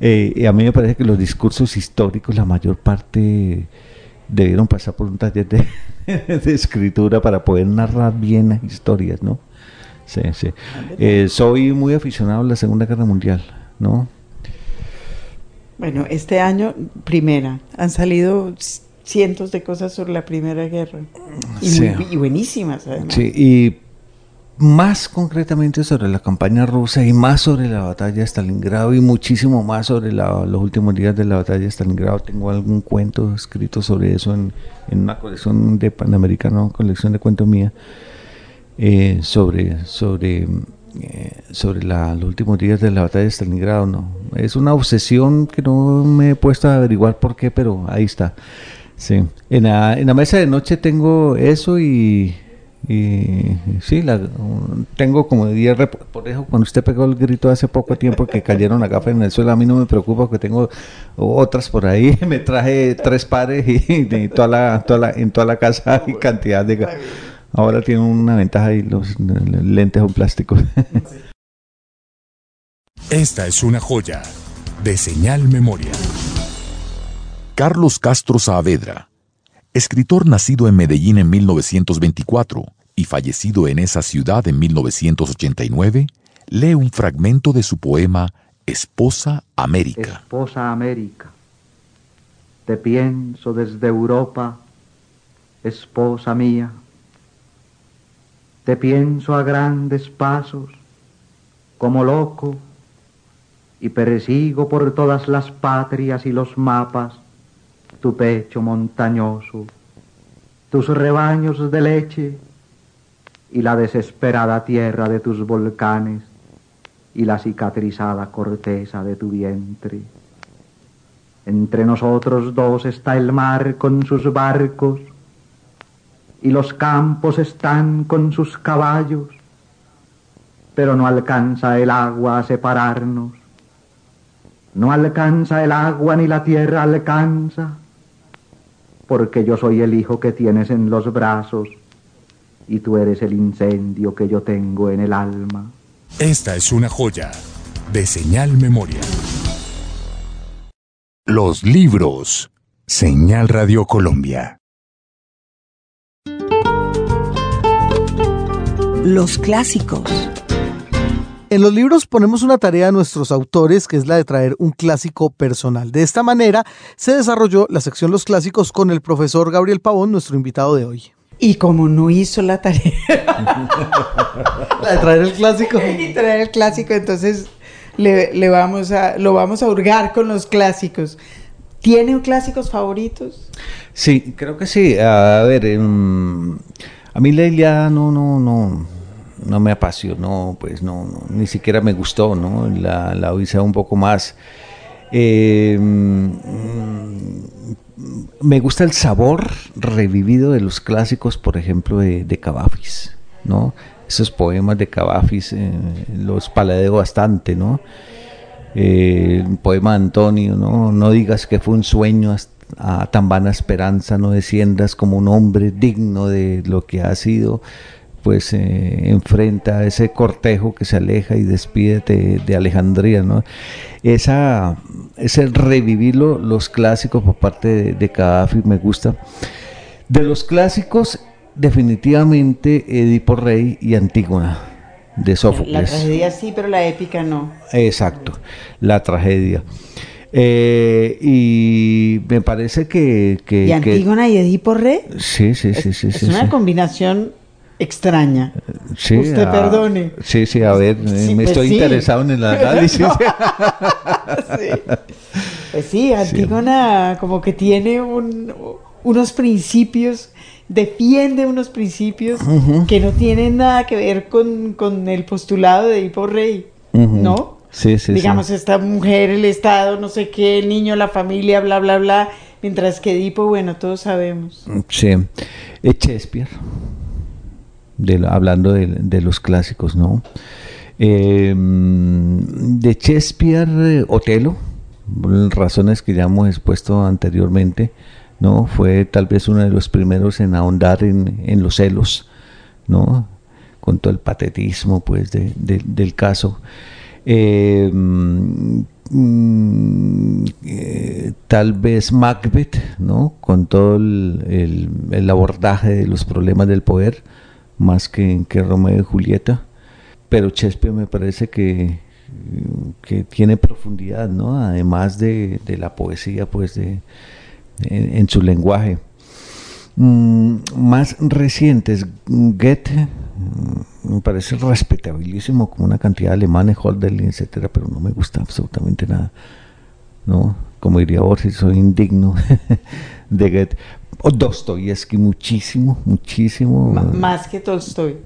Y a mí me parece que los discursos históricos, la mayor parte debieron pasar por un taller de, [LAUGHS] de escritura para poder narrar bien historias, ¿no? Sí, sí. Eh, soy muy aficionado a la Segunda Guerra Mundial, ¿no? Bueno, este año, primera, han salido cientos de cosas sobre la Primera Guerra. Y, Sí. muy- y buenísimas, además. Sí, y más concretamente sobre la campaña rusa y más sobre la batalla de Stalingrado y muchísimo más sobre la- los últimos días de la batalla de Stalingrado. Tengo algún cuento escrito sobre eso en, en una colección de Panamericano, colección de cuentos mía, eh, sobre, sobre, eh, sobre la- los últimos días de la batalla de Stalingrado. ¿no? Es una obsesión que no me he puesto a averiguar por qué, pero ahí está. Sí, en la, en la mesa de noche tengo eso y, y sí, la, tengo como 10 rep- por eso cuando usted pegó el grito hace poco tiempo que cayeron las gafas en el suelo, a mí no me preocupa porque tengo otras por ahí, [LAUGHS] me traje tres pares y de toda la, toda la, en toda la casa hay cantidad de gafas. Ahora tiene una ventaja y los lentes son plásticos. [LAUGHS] Esta es una joya de señal memoria. Carlos Castro Saavedra, escritor nacido en Medellín en 1924 y fallecido en esa ciudad en 1989, lee un fragmento de su poema Esposa América. Esposa América, te pienso desde Europa, esposa mía. Te pienso a grandes pasos, como loco, y persigo por todas las patrias y los mapas tu pecho montañoso, tus rebaños de leche y la desesperada tierra de tus volcanes y la cicatrizada corteza de tu vientre. Entre nosotros dos está el mar con sus barcos y los campos están con sus caballos, pero no alcanza el agua a separarnos. No alcanza el agua ni la tierra alcanza, porque yo soy el hijo que tienes en los brazos y tú eres el incendio que yo tengo en el alma. Esta es una joya de señal memoria. Los libros. Señal Radio Colombia. Los clásicos. En los libros ponemos una tarea a nuestros autores que es la de traer un clásico personal. De esta manera se desarrolló la sección Los Clásicos con el profesor Gabriel Pavón, nuestro invitado de hoy. Y como no hizo la tarea [LAUGHS] La de traer el clásico. [LAUGHS] y traer el clásico, entonces le, le vamos a, lo vamos a hurgar con los clásicos. ¿Tiene clásicos favoritos? Sí, creo que sí. A ver, em, a mí la Ilíada no, no, no, no me apasionó, pues no, no, ni siquiera me gustó, ¿no? La, la Odisea un poco más. Em, me gusta el sabor revivido de los clásicos, por ejemplo, de, de Cavafis, ¿no? Esos poemas de Cavafis eh, los paladeo bastante, ¿no? Eh, el poema de Antonio, ¿no? No digas que fue un sueño a tan vana esperanza, no desciendas como un hombre digno de lo que ha sido, pues eh, enfrenta a ese cortejo que se aleja y despídete de Alejandría, ¿no? Esa, ese revivirlo, los clásicos por parte de, de Gaddafi me gusta. De los clásicos, definitivamente Edipo Rey y Antígona, de La Sófocles. tragedia sí, pero la épica no. Exacto, la tragedia. Eh, y me parece que... que- ¿Y que- Antígona y Edipo Rey? sí, sí, sí, sí. es sí, una sí. extraña extraña. Sí, Usted ah, perdone. Sí, sí, a ver, Sí, me pues estoy sí. interesado en el [LAUGHS] análisis. No. [LAUGHS] Sí. Pues sí, Antígona como que tiene un- unos principios, defiende unos principios que no tienen nada que ver con, con el postulado de Edipo Rey. ¿no? Sí, sí, Digamos, esta mujer, el Estado, no sé qué, el niño, la familia, bla, bla, bla. Mientras que Edipo, bueno, todos sabemos. Sí. Eh, Shakespeare, de hablando de, de los clásicos, ¿no? Eh, de Shakespeare, eh, Otelo, razones que ya hemos expuesto anteriormente, ¿no? Fue tal vez uno de los primeros en ahondar en, en los celos, ¿no? con todo el patetismo pues del caso. Eh, mm, tal vez Macbeth, ¿no? Con todo el, abordaje de los problemas del poder, más que, que Romeo y Julieta. Pero Shakespeare me parece que, que tiene profundidad, ¿no? Además de, la poesía, pues, de, en, su lenguaje. Mm, más recientes, Goethe, mm, me parece respetabilísimo como una cantidad de alemanes, Holderlin, etcétera, pero no me gusta absolutamente nada, ¿no? Como diría Borges, soy indigno [LAUGHS] de Goethe. O Dostoyevsky, muchísimo, muchísimo. más que Tolstoy.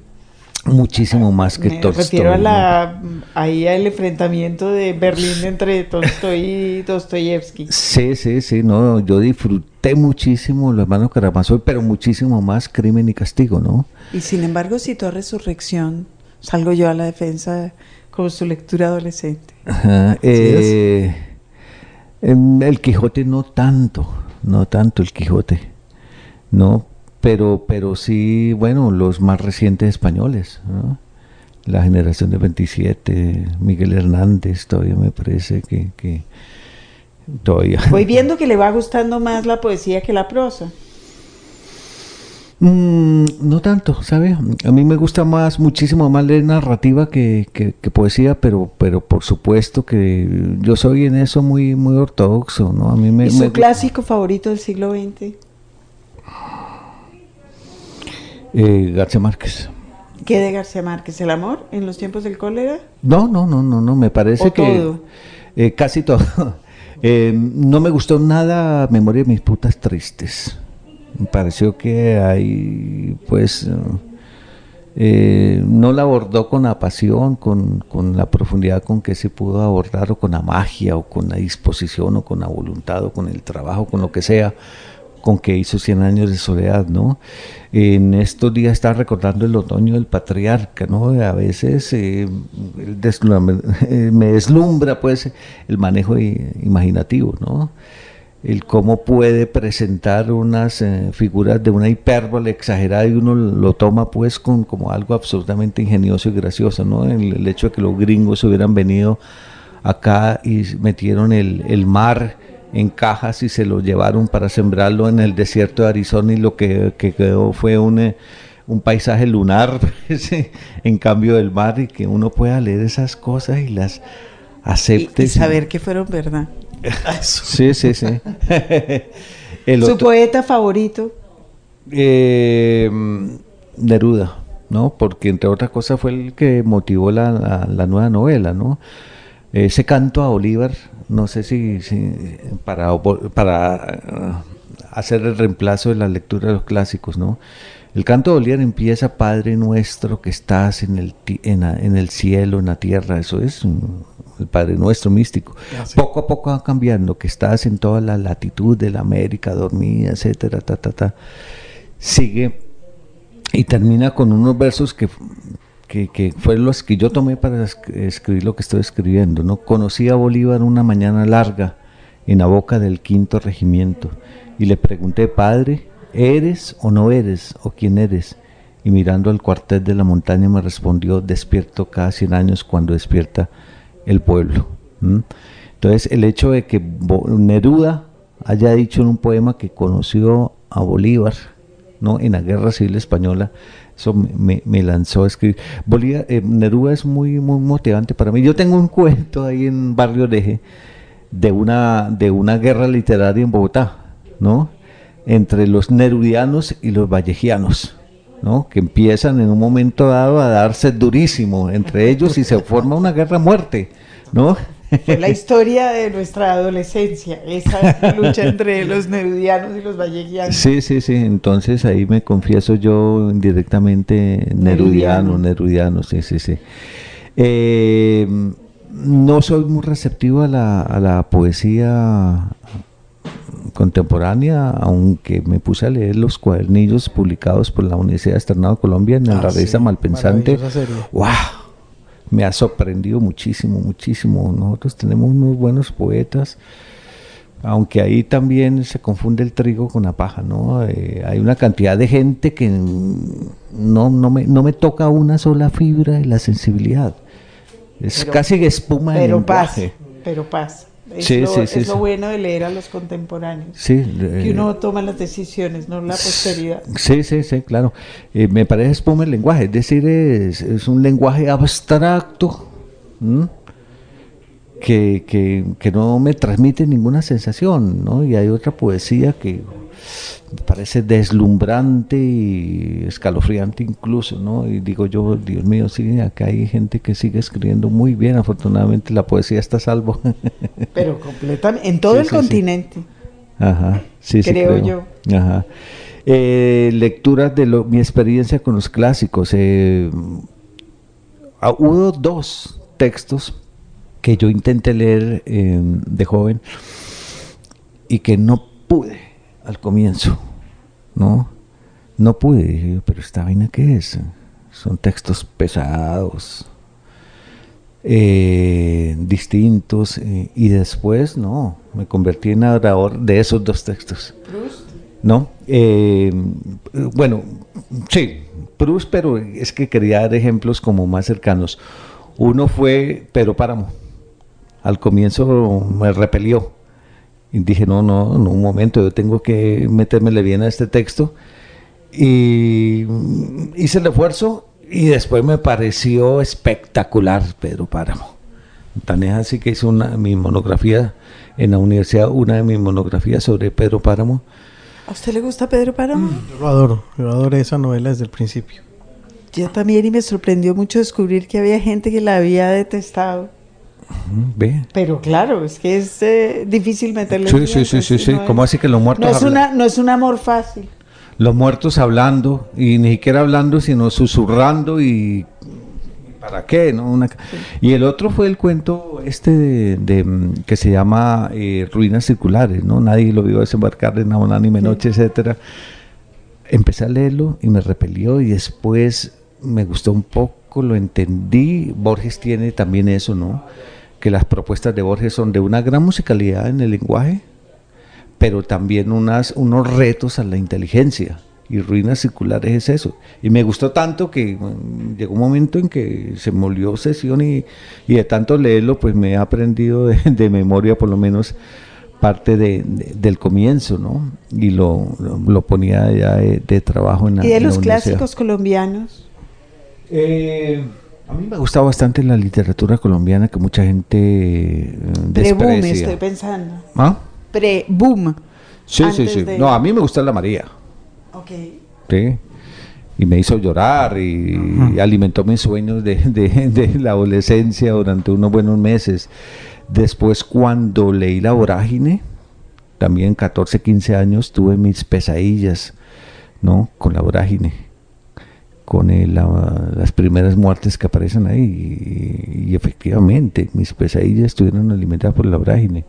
Muchísimo más que Me refiero a la, ahí al enfrentamiento de Berlín entre Tolstoy y Dostoyevsky. Sí, sí, sí, no, yo disfruté muchísimo los hermanos Karamazov, pero muchísimo más Crimen y Castigo, ¿no? Y sin embargo citó Resurrección, salgo yo a la defensa como su lectura adolescente. Eh, em, el Quijote no tanto, no tanto el Quijote, no, pero, pero sí, bueno, los más recientes españoles, la generación de 27, Miguel Hernández, todavía me parece que, que todavía. Voy [LAUGHS] viendo que le va gustando más la poesía que la prosa. Mm, no tanto, ¿sabe? A mí me gusta más, muchísimo más leer narrativa que, que, poesía, pero, pero por supuesto que yo soy en eso muy, muy ortodoxo, ¿no? A mí me, ¿Y su clásico favorito del siglo XX? Eh, García Márquez. ¿Qué de García Márquez? ¿El amor en los tiempos del cólera? No, no, no, no, no, me parece que eh, casi todo. [LAUGHS] Eh, no me gustó nada Memoria de mis putas tristes. Pareció que hay, pues, no la abordó con la pasión, con, con, la profundidad con que se pudo abordar, o con la magia, o con la disposición, o con la voluntad, o con el trabajo, con lo que sea con que hizo 100 años de soledad, ¿no? En estos días está recordando el otoño del patriarca, ¿no? A veces eh, eh, [LAUGHS] me deslumbra, pues, el manejo imaginativo, ¿no? El cómo puede presentar unas eh, figuras de una hipérbole exagerada y uno lo toma, pues, con, como algo absolutamente ingenioso y gracioso, ¿no? El, hecho de que los gringos hubieran venido acá y metieron el, el mar en cajas y se lo llevaron para sembrarlo en el desierto de Arizona y lo que, quedó fue un, eh, un paisaje lunar [LAUGHS] pues, en cambio del mar y que uno pueda leer esas cosas y las acepte. Y, saber que fueron verdad. Sí, sí, sí. [LAUGHS] ¿Su poeta favorito? Eh, Neruda, ¿no? Porque entre otras cosas fue el que motivó la, la nueva novela, ¿no? Ese canto a Bolívar no sé si, para, para uh, hacer el reemplazo de la lectura de los clásicos, ¿no? El canto de Bolívar empieza Padre nuestro que estás en el, en, el cielo, en la tierra, eso es el Padre nuestro místico. Ah, poco a poco va cambiando, que estás en toda la latitud de la América dormida, etcétera, ta, ta, ta. Sigue y termina con unos versos que que, que fueron los que yo tomé para escribir lo que estoy escribiendo. ¿no? Conocí a Bolívar una mañana larga en la boca del quinto regimiento y le pregunté, padre, ¿eres o no eres o quién eres? Y mirando al cuartel de la montaña me respondió, despierto cada 100 años cuando despierta el pueblo. Entonces el hecho de que Neruda haya dicho en un poema que conoció a Bolívar ¿no? en la guerra civil española, eso me, lanzó a escribir. Bolívar, eh, Neruda es muy, muy motivante para mí. Yo tengo un cuento ahí en Barrio Oreje de una, de una guerra literaria en Bogotá, ¿no? Entre los nerudianos y los vallejianos. ¿No? que empiezan en un momento dado a darse durísimo entre ellos y se forma una guerra muerte, ¿no? Fue la historia de nuestra adolescencia, esa lucha entre los nerudianos y los vallejianos. Sí, sí, sí, entonces ahí me confieso yo indirectamente nerudiano, nerudiano, sí, sí, sí. Eh, no soy muy receptivo a la, a la poesía contemporánea, aunque me puse a leer los cuadernillos publicados por la Universidad Externado de Colombia en la ah, revista Malpensante. ¡Wow! me ha sorprendido muchísimo, muchísimo. Nosotros tenemos unos buenos poetas, aunque ahí también se confunde el trigo con la paja, ¿no? Eh, hay una cantidad de gente que no, no, me, no me toca una sola fibra de la sensibilidad. Es casi espuma pero el pasa, lenguaje. pero pasa. Es, Sí, lo, sí, sí, es lo bueno de leer a los contemporáneos. Que eh, uno toma las decisiones, no la posteridad. Sí, sí, sí, claro. Eh, me parece espuma el lenguaje, es decir, es, es un lenguaje abstracto ¿m? que, que, que no me transmite ninguna sensación, ¿no? Y hay otra poesía que parece deslumbrante y escalofriante incluso, ¿no? Y digo yo, Dios mío, sí, acá hay gente que sigue escribiendo muy bien, afortunadamente la poesía está a salvo. [LAUGHS] Pero completamente, en todo Sí, el sí, sí. continente. Ajá, sí, sí, Creo creo. Ajá. Eh, lecturas de lo- mi experiencia con los clásicos. eh, hubo dos textos que yo intenté leer eh, de joven y que no pude al comienzo, ¿no? No pude, dije yo, pero esta vaina qué es? Son textos pesados, eh, distintos eh, y después no, me convertí en adorador de esos dos textos. ¿No? Eh, bueno, sí, Proust, pero es que quería dar ejemplos como más cercanos. Uno fue Pedro Páramo. Al comienzo me repelió. Y dije, no, no, en un momento, yo tengo que metérmele bien a este texto. Y mm, hice el esfuerzo y después me pareció espectacular Pedro Páramo. Tan es así que hice una, mi monografía en la universidad, una de mis monografías sobre Pedro Páramo. ¿A usted le gusta Pedro Páramo? Yo lo adoro, yo adoro esa novela desde el principio. Yo también y me sorprendió mucho descubrir que había gente que la había detestado. Ve. Pero claro, es que es eh, difícil meterle. Sí, sí, sí, sí, sí. No ¿Cómo es- así que los muertos No es, hablan? una, no es un amor fácil. Los muertos hablando, y ni siquiera hablando, sino susurrando y... ¿Para qué? No? Una- Y el otro fue el cuento este de, de, mm, que se llama eh, Ruinas Circulares, ¿no? Nadie lo vio desembarcar en una unánime noche, etcétera. Empecé a leerlo y me repelió y después me gustó un poco, lo entendí. Borges tiene también eso, ¿no? Que las propuestas de Borges son de una gran musicalidad en el lenguaje, pero también unas, unos retos a la inteligencia. Y Ruinas Circulares es eso. Y me gustó tanto que mm, llegó un momento en que se me volvió obsesión y, y de tanto leerlo, pues me he aprendido de, [LAUGHS] de memoria por lo menos parte de, de- del comienzo, ¿no? Y lo, lo, ponía ya de, de trabajo en la Y de en los clásicos colombianos. Eh, a mí me gusta bastante la literatura colombiana que mucha gente eh, Pre-boom, desprecia. estoy pensando. ¿Ah? Pre-boom. Sí, sí, sí. de- No, a mí me gusta la María. Ok. ¿sí? Y me hizo llorar y, y alimentó mis sueños de, de- de la adolescencia durante unos buenos meses. Después, cuando leí La Vorágine, también 14, 15 años, tuve mis pesadillas, ¿no? Con La Vorágine, con el- la- las primeras muertes que aparecen ahí. Y, efectivamente, mis pesadillas estuvieron alimentadas por La Vorágine.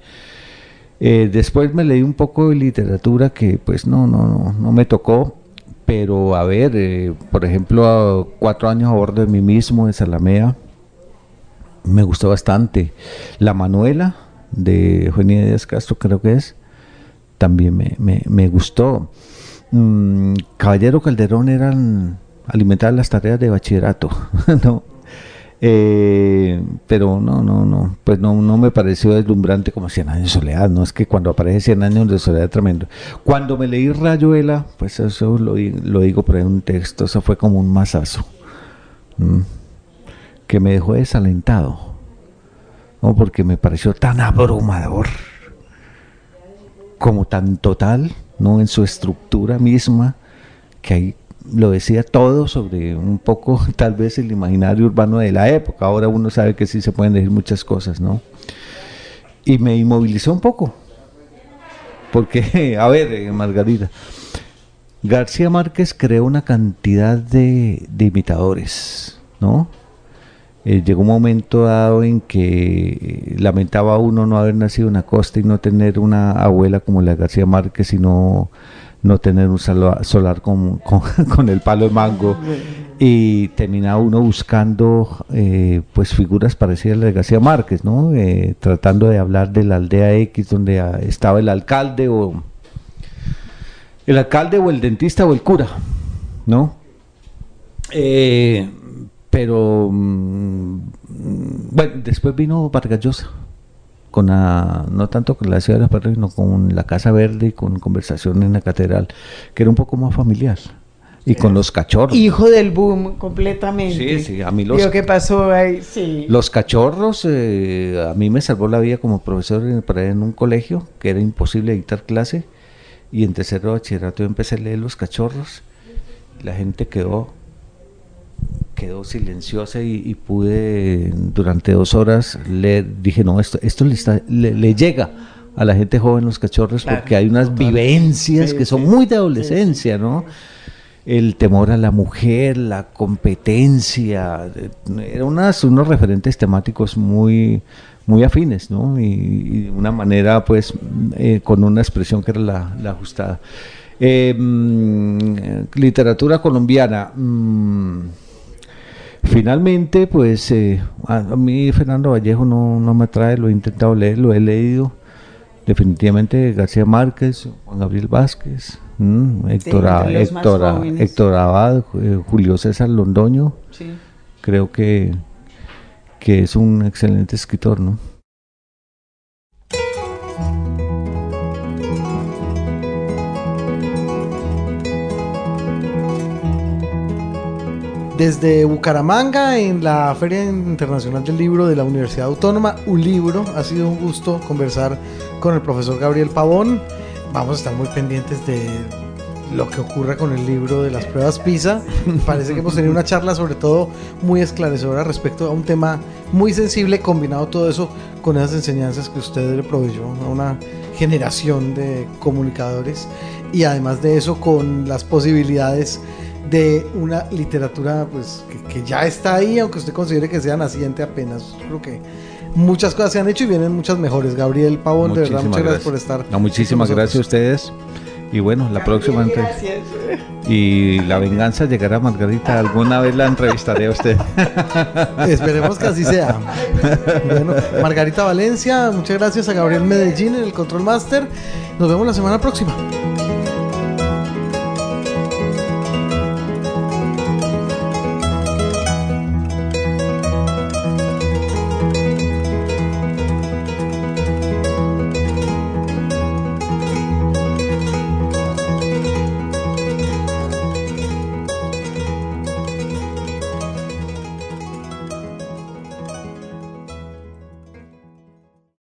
Eh, después me leí un poco de literatura que pues no, no, no, no me tocó, pero a ver, eh, por ejemplo, cuatro años a bordo de mí mismo, de Salamea, me gustó bastante. La Manuela, de Eugenia Díaz Castro creo que es, también me, me, me gustó. Mm, Caballero Calderón eran alimentadas las tareas de bachillerato, [LAUGHS] ¿no? Eh, pero no, no, no, pues no, no me pareció deslumbrante como 100 años de soledad, no es que cuando aparece 100 años de soledad tremendo. Cuando me leí Rayuela, pues eso lo, lo digo por ahí en un texto, eso fue como un mazazo, ¿m? que me dejó desalentado, ¿no? porque me pareció tan abrumador, como tan total, ¿no? en su estructura misma, que ahí lo decía todo sobre un poco [LAUGHS] tal vez el imaginario urbano de la época. Ahora uno sabe que sí se pueden decir muchas cosas, ¿no? Y me inmovilizó un poco. Porque, [LAUGHS] a ver, eh, Margarita, García Márquez creó una cantidad de, imitadores, ¿no? Eh, llegó un momento dado en que eh, lamentaba uno no haber nacido en la costa y no tener una abuela como la García Márquez, sino no tener un solar con, [LAUGHS] con, el palo de mango y terminaba uno buscando eh, pues figuras parecidas a las de García Márquez, ¿no? Eh, tratando de hablar de la aldea X donde ah, estaba el alcalde o el alcalde o el dentista o el cura, ¿no? Eh, pero mm, bueno, después vino Vargas Llosa con la, no tanto con la ciudad de las sino con la Casa Verde y con conversación en la catedral, que era un poco más familiar. Y con los cachorros. Hijo del boom, completamente. Sí, sí, a mí los... ¿Qué pasó ahí? Sí. Los cachorros, eh, a mí me salvó la vida como profesor en, en un colegio, que era imposible dictar clase, y en tercero bachillerato yo empecé a leer Los cachorros, la gente quedó quedó silenciosa y, pude durante dos horas leer, dije, no, esto, esto le, está, le, llega a la gente joven los cachorros porque hay unas vivencias que son muy de adolescencia, ¿no? El temor a la mujer, la competencia, eran unas, unos referentes temáticos muy, muy afines, ¿no? Y, de una manera, pues, eh, con una expresión que era la, la ajustada. Eh, mm, literatura colombiana. Mm, Finalmente, pues eh, a, mí Fernando Vallejo no, no me trae, lo he intentado leer, lo he leído. Definitivamente García Márquez, Juan Gabriel Vázquez, mm, Héctor, Héctor, Héctor, Abad, eh, Julio César Londoño. Creo que, que es un excelente escritor, ¿no? Desde Bucaramanga, en la Feria Internacional del Libro de la Universidad Autónoma, un libro. Ha sido un gusto conversar con el profesor Gabriel Pavón. Vamos a estar muy pendientes de lo que ocurra con el libro de las pruebas PISA. Parece que hemos tenido una charla sobre todo muy esclarecedora respecto a un tema muy sensible, combinado todo eso con esas enseñanzas que usted le proveyó a una generación de comunicadores y además de eso con las posibilidades de una literatura pues que, ya está ahí, aunque usted considere que sea naciente apenas. Creo que muchas cosas se han hecho y vienen muchas mejores. Gabriel Pavón, de verdad, muchas gracias, por estar. No, muchísimas gracias a ustedes. Y bueno, la próxima Y la venganza llegará Margarita. Alguna vez la entrevistaré a usted. [LAUGHS] Esperemos que así sea. Bueno, Margarita Valencia, muchas gracias a Gabriel Medellín en el Control Master. Nos vemos la semana próxima.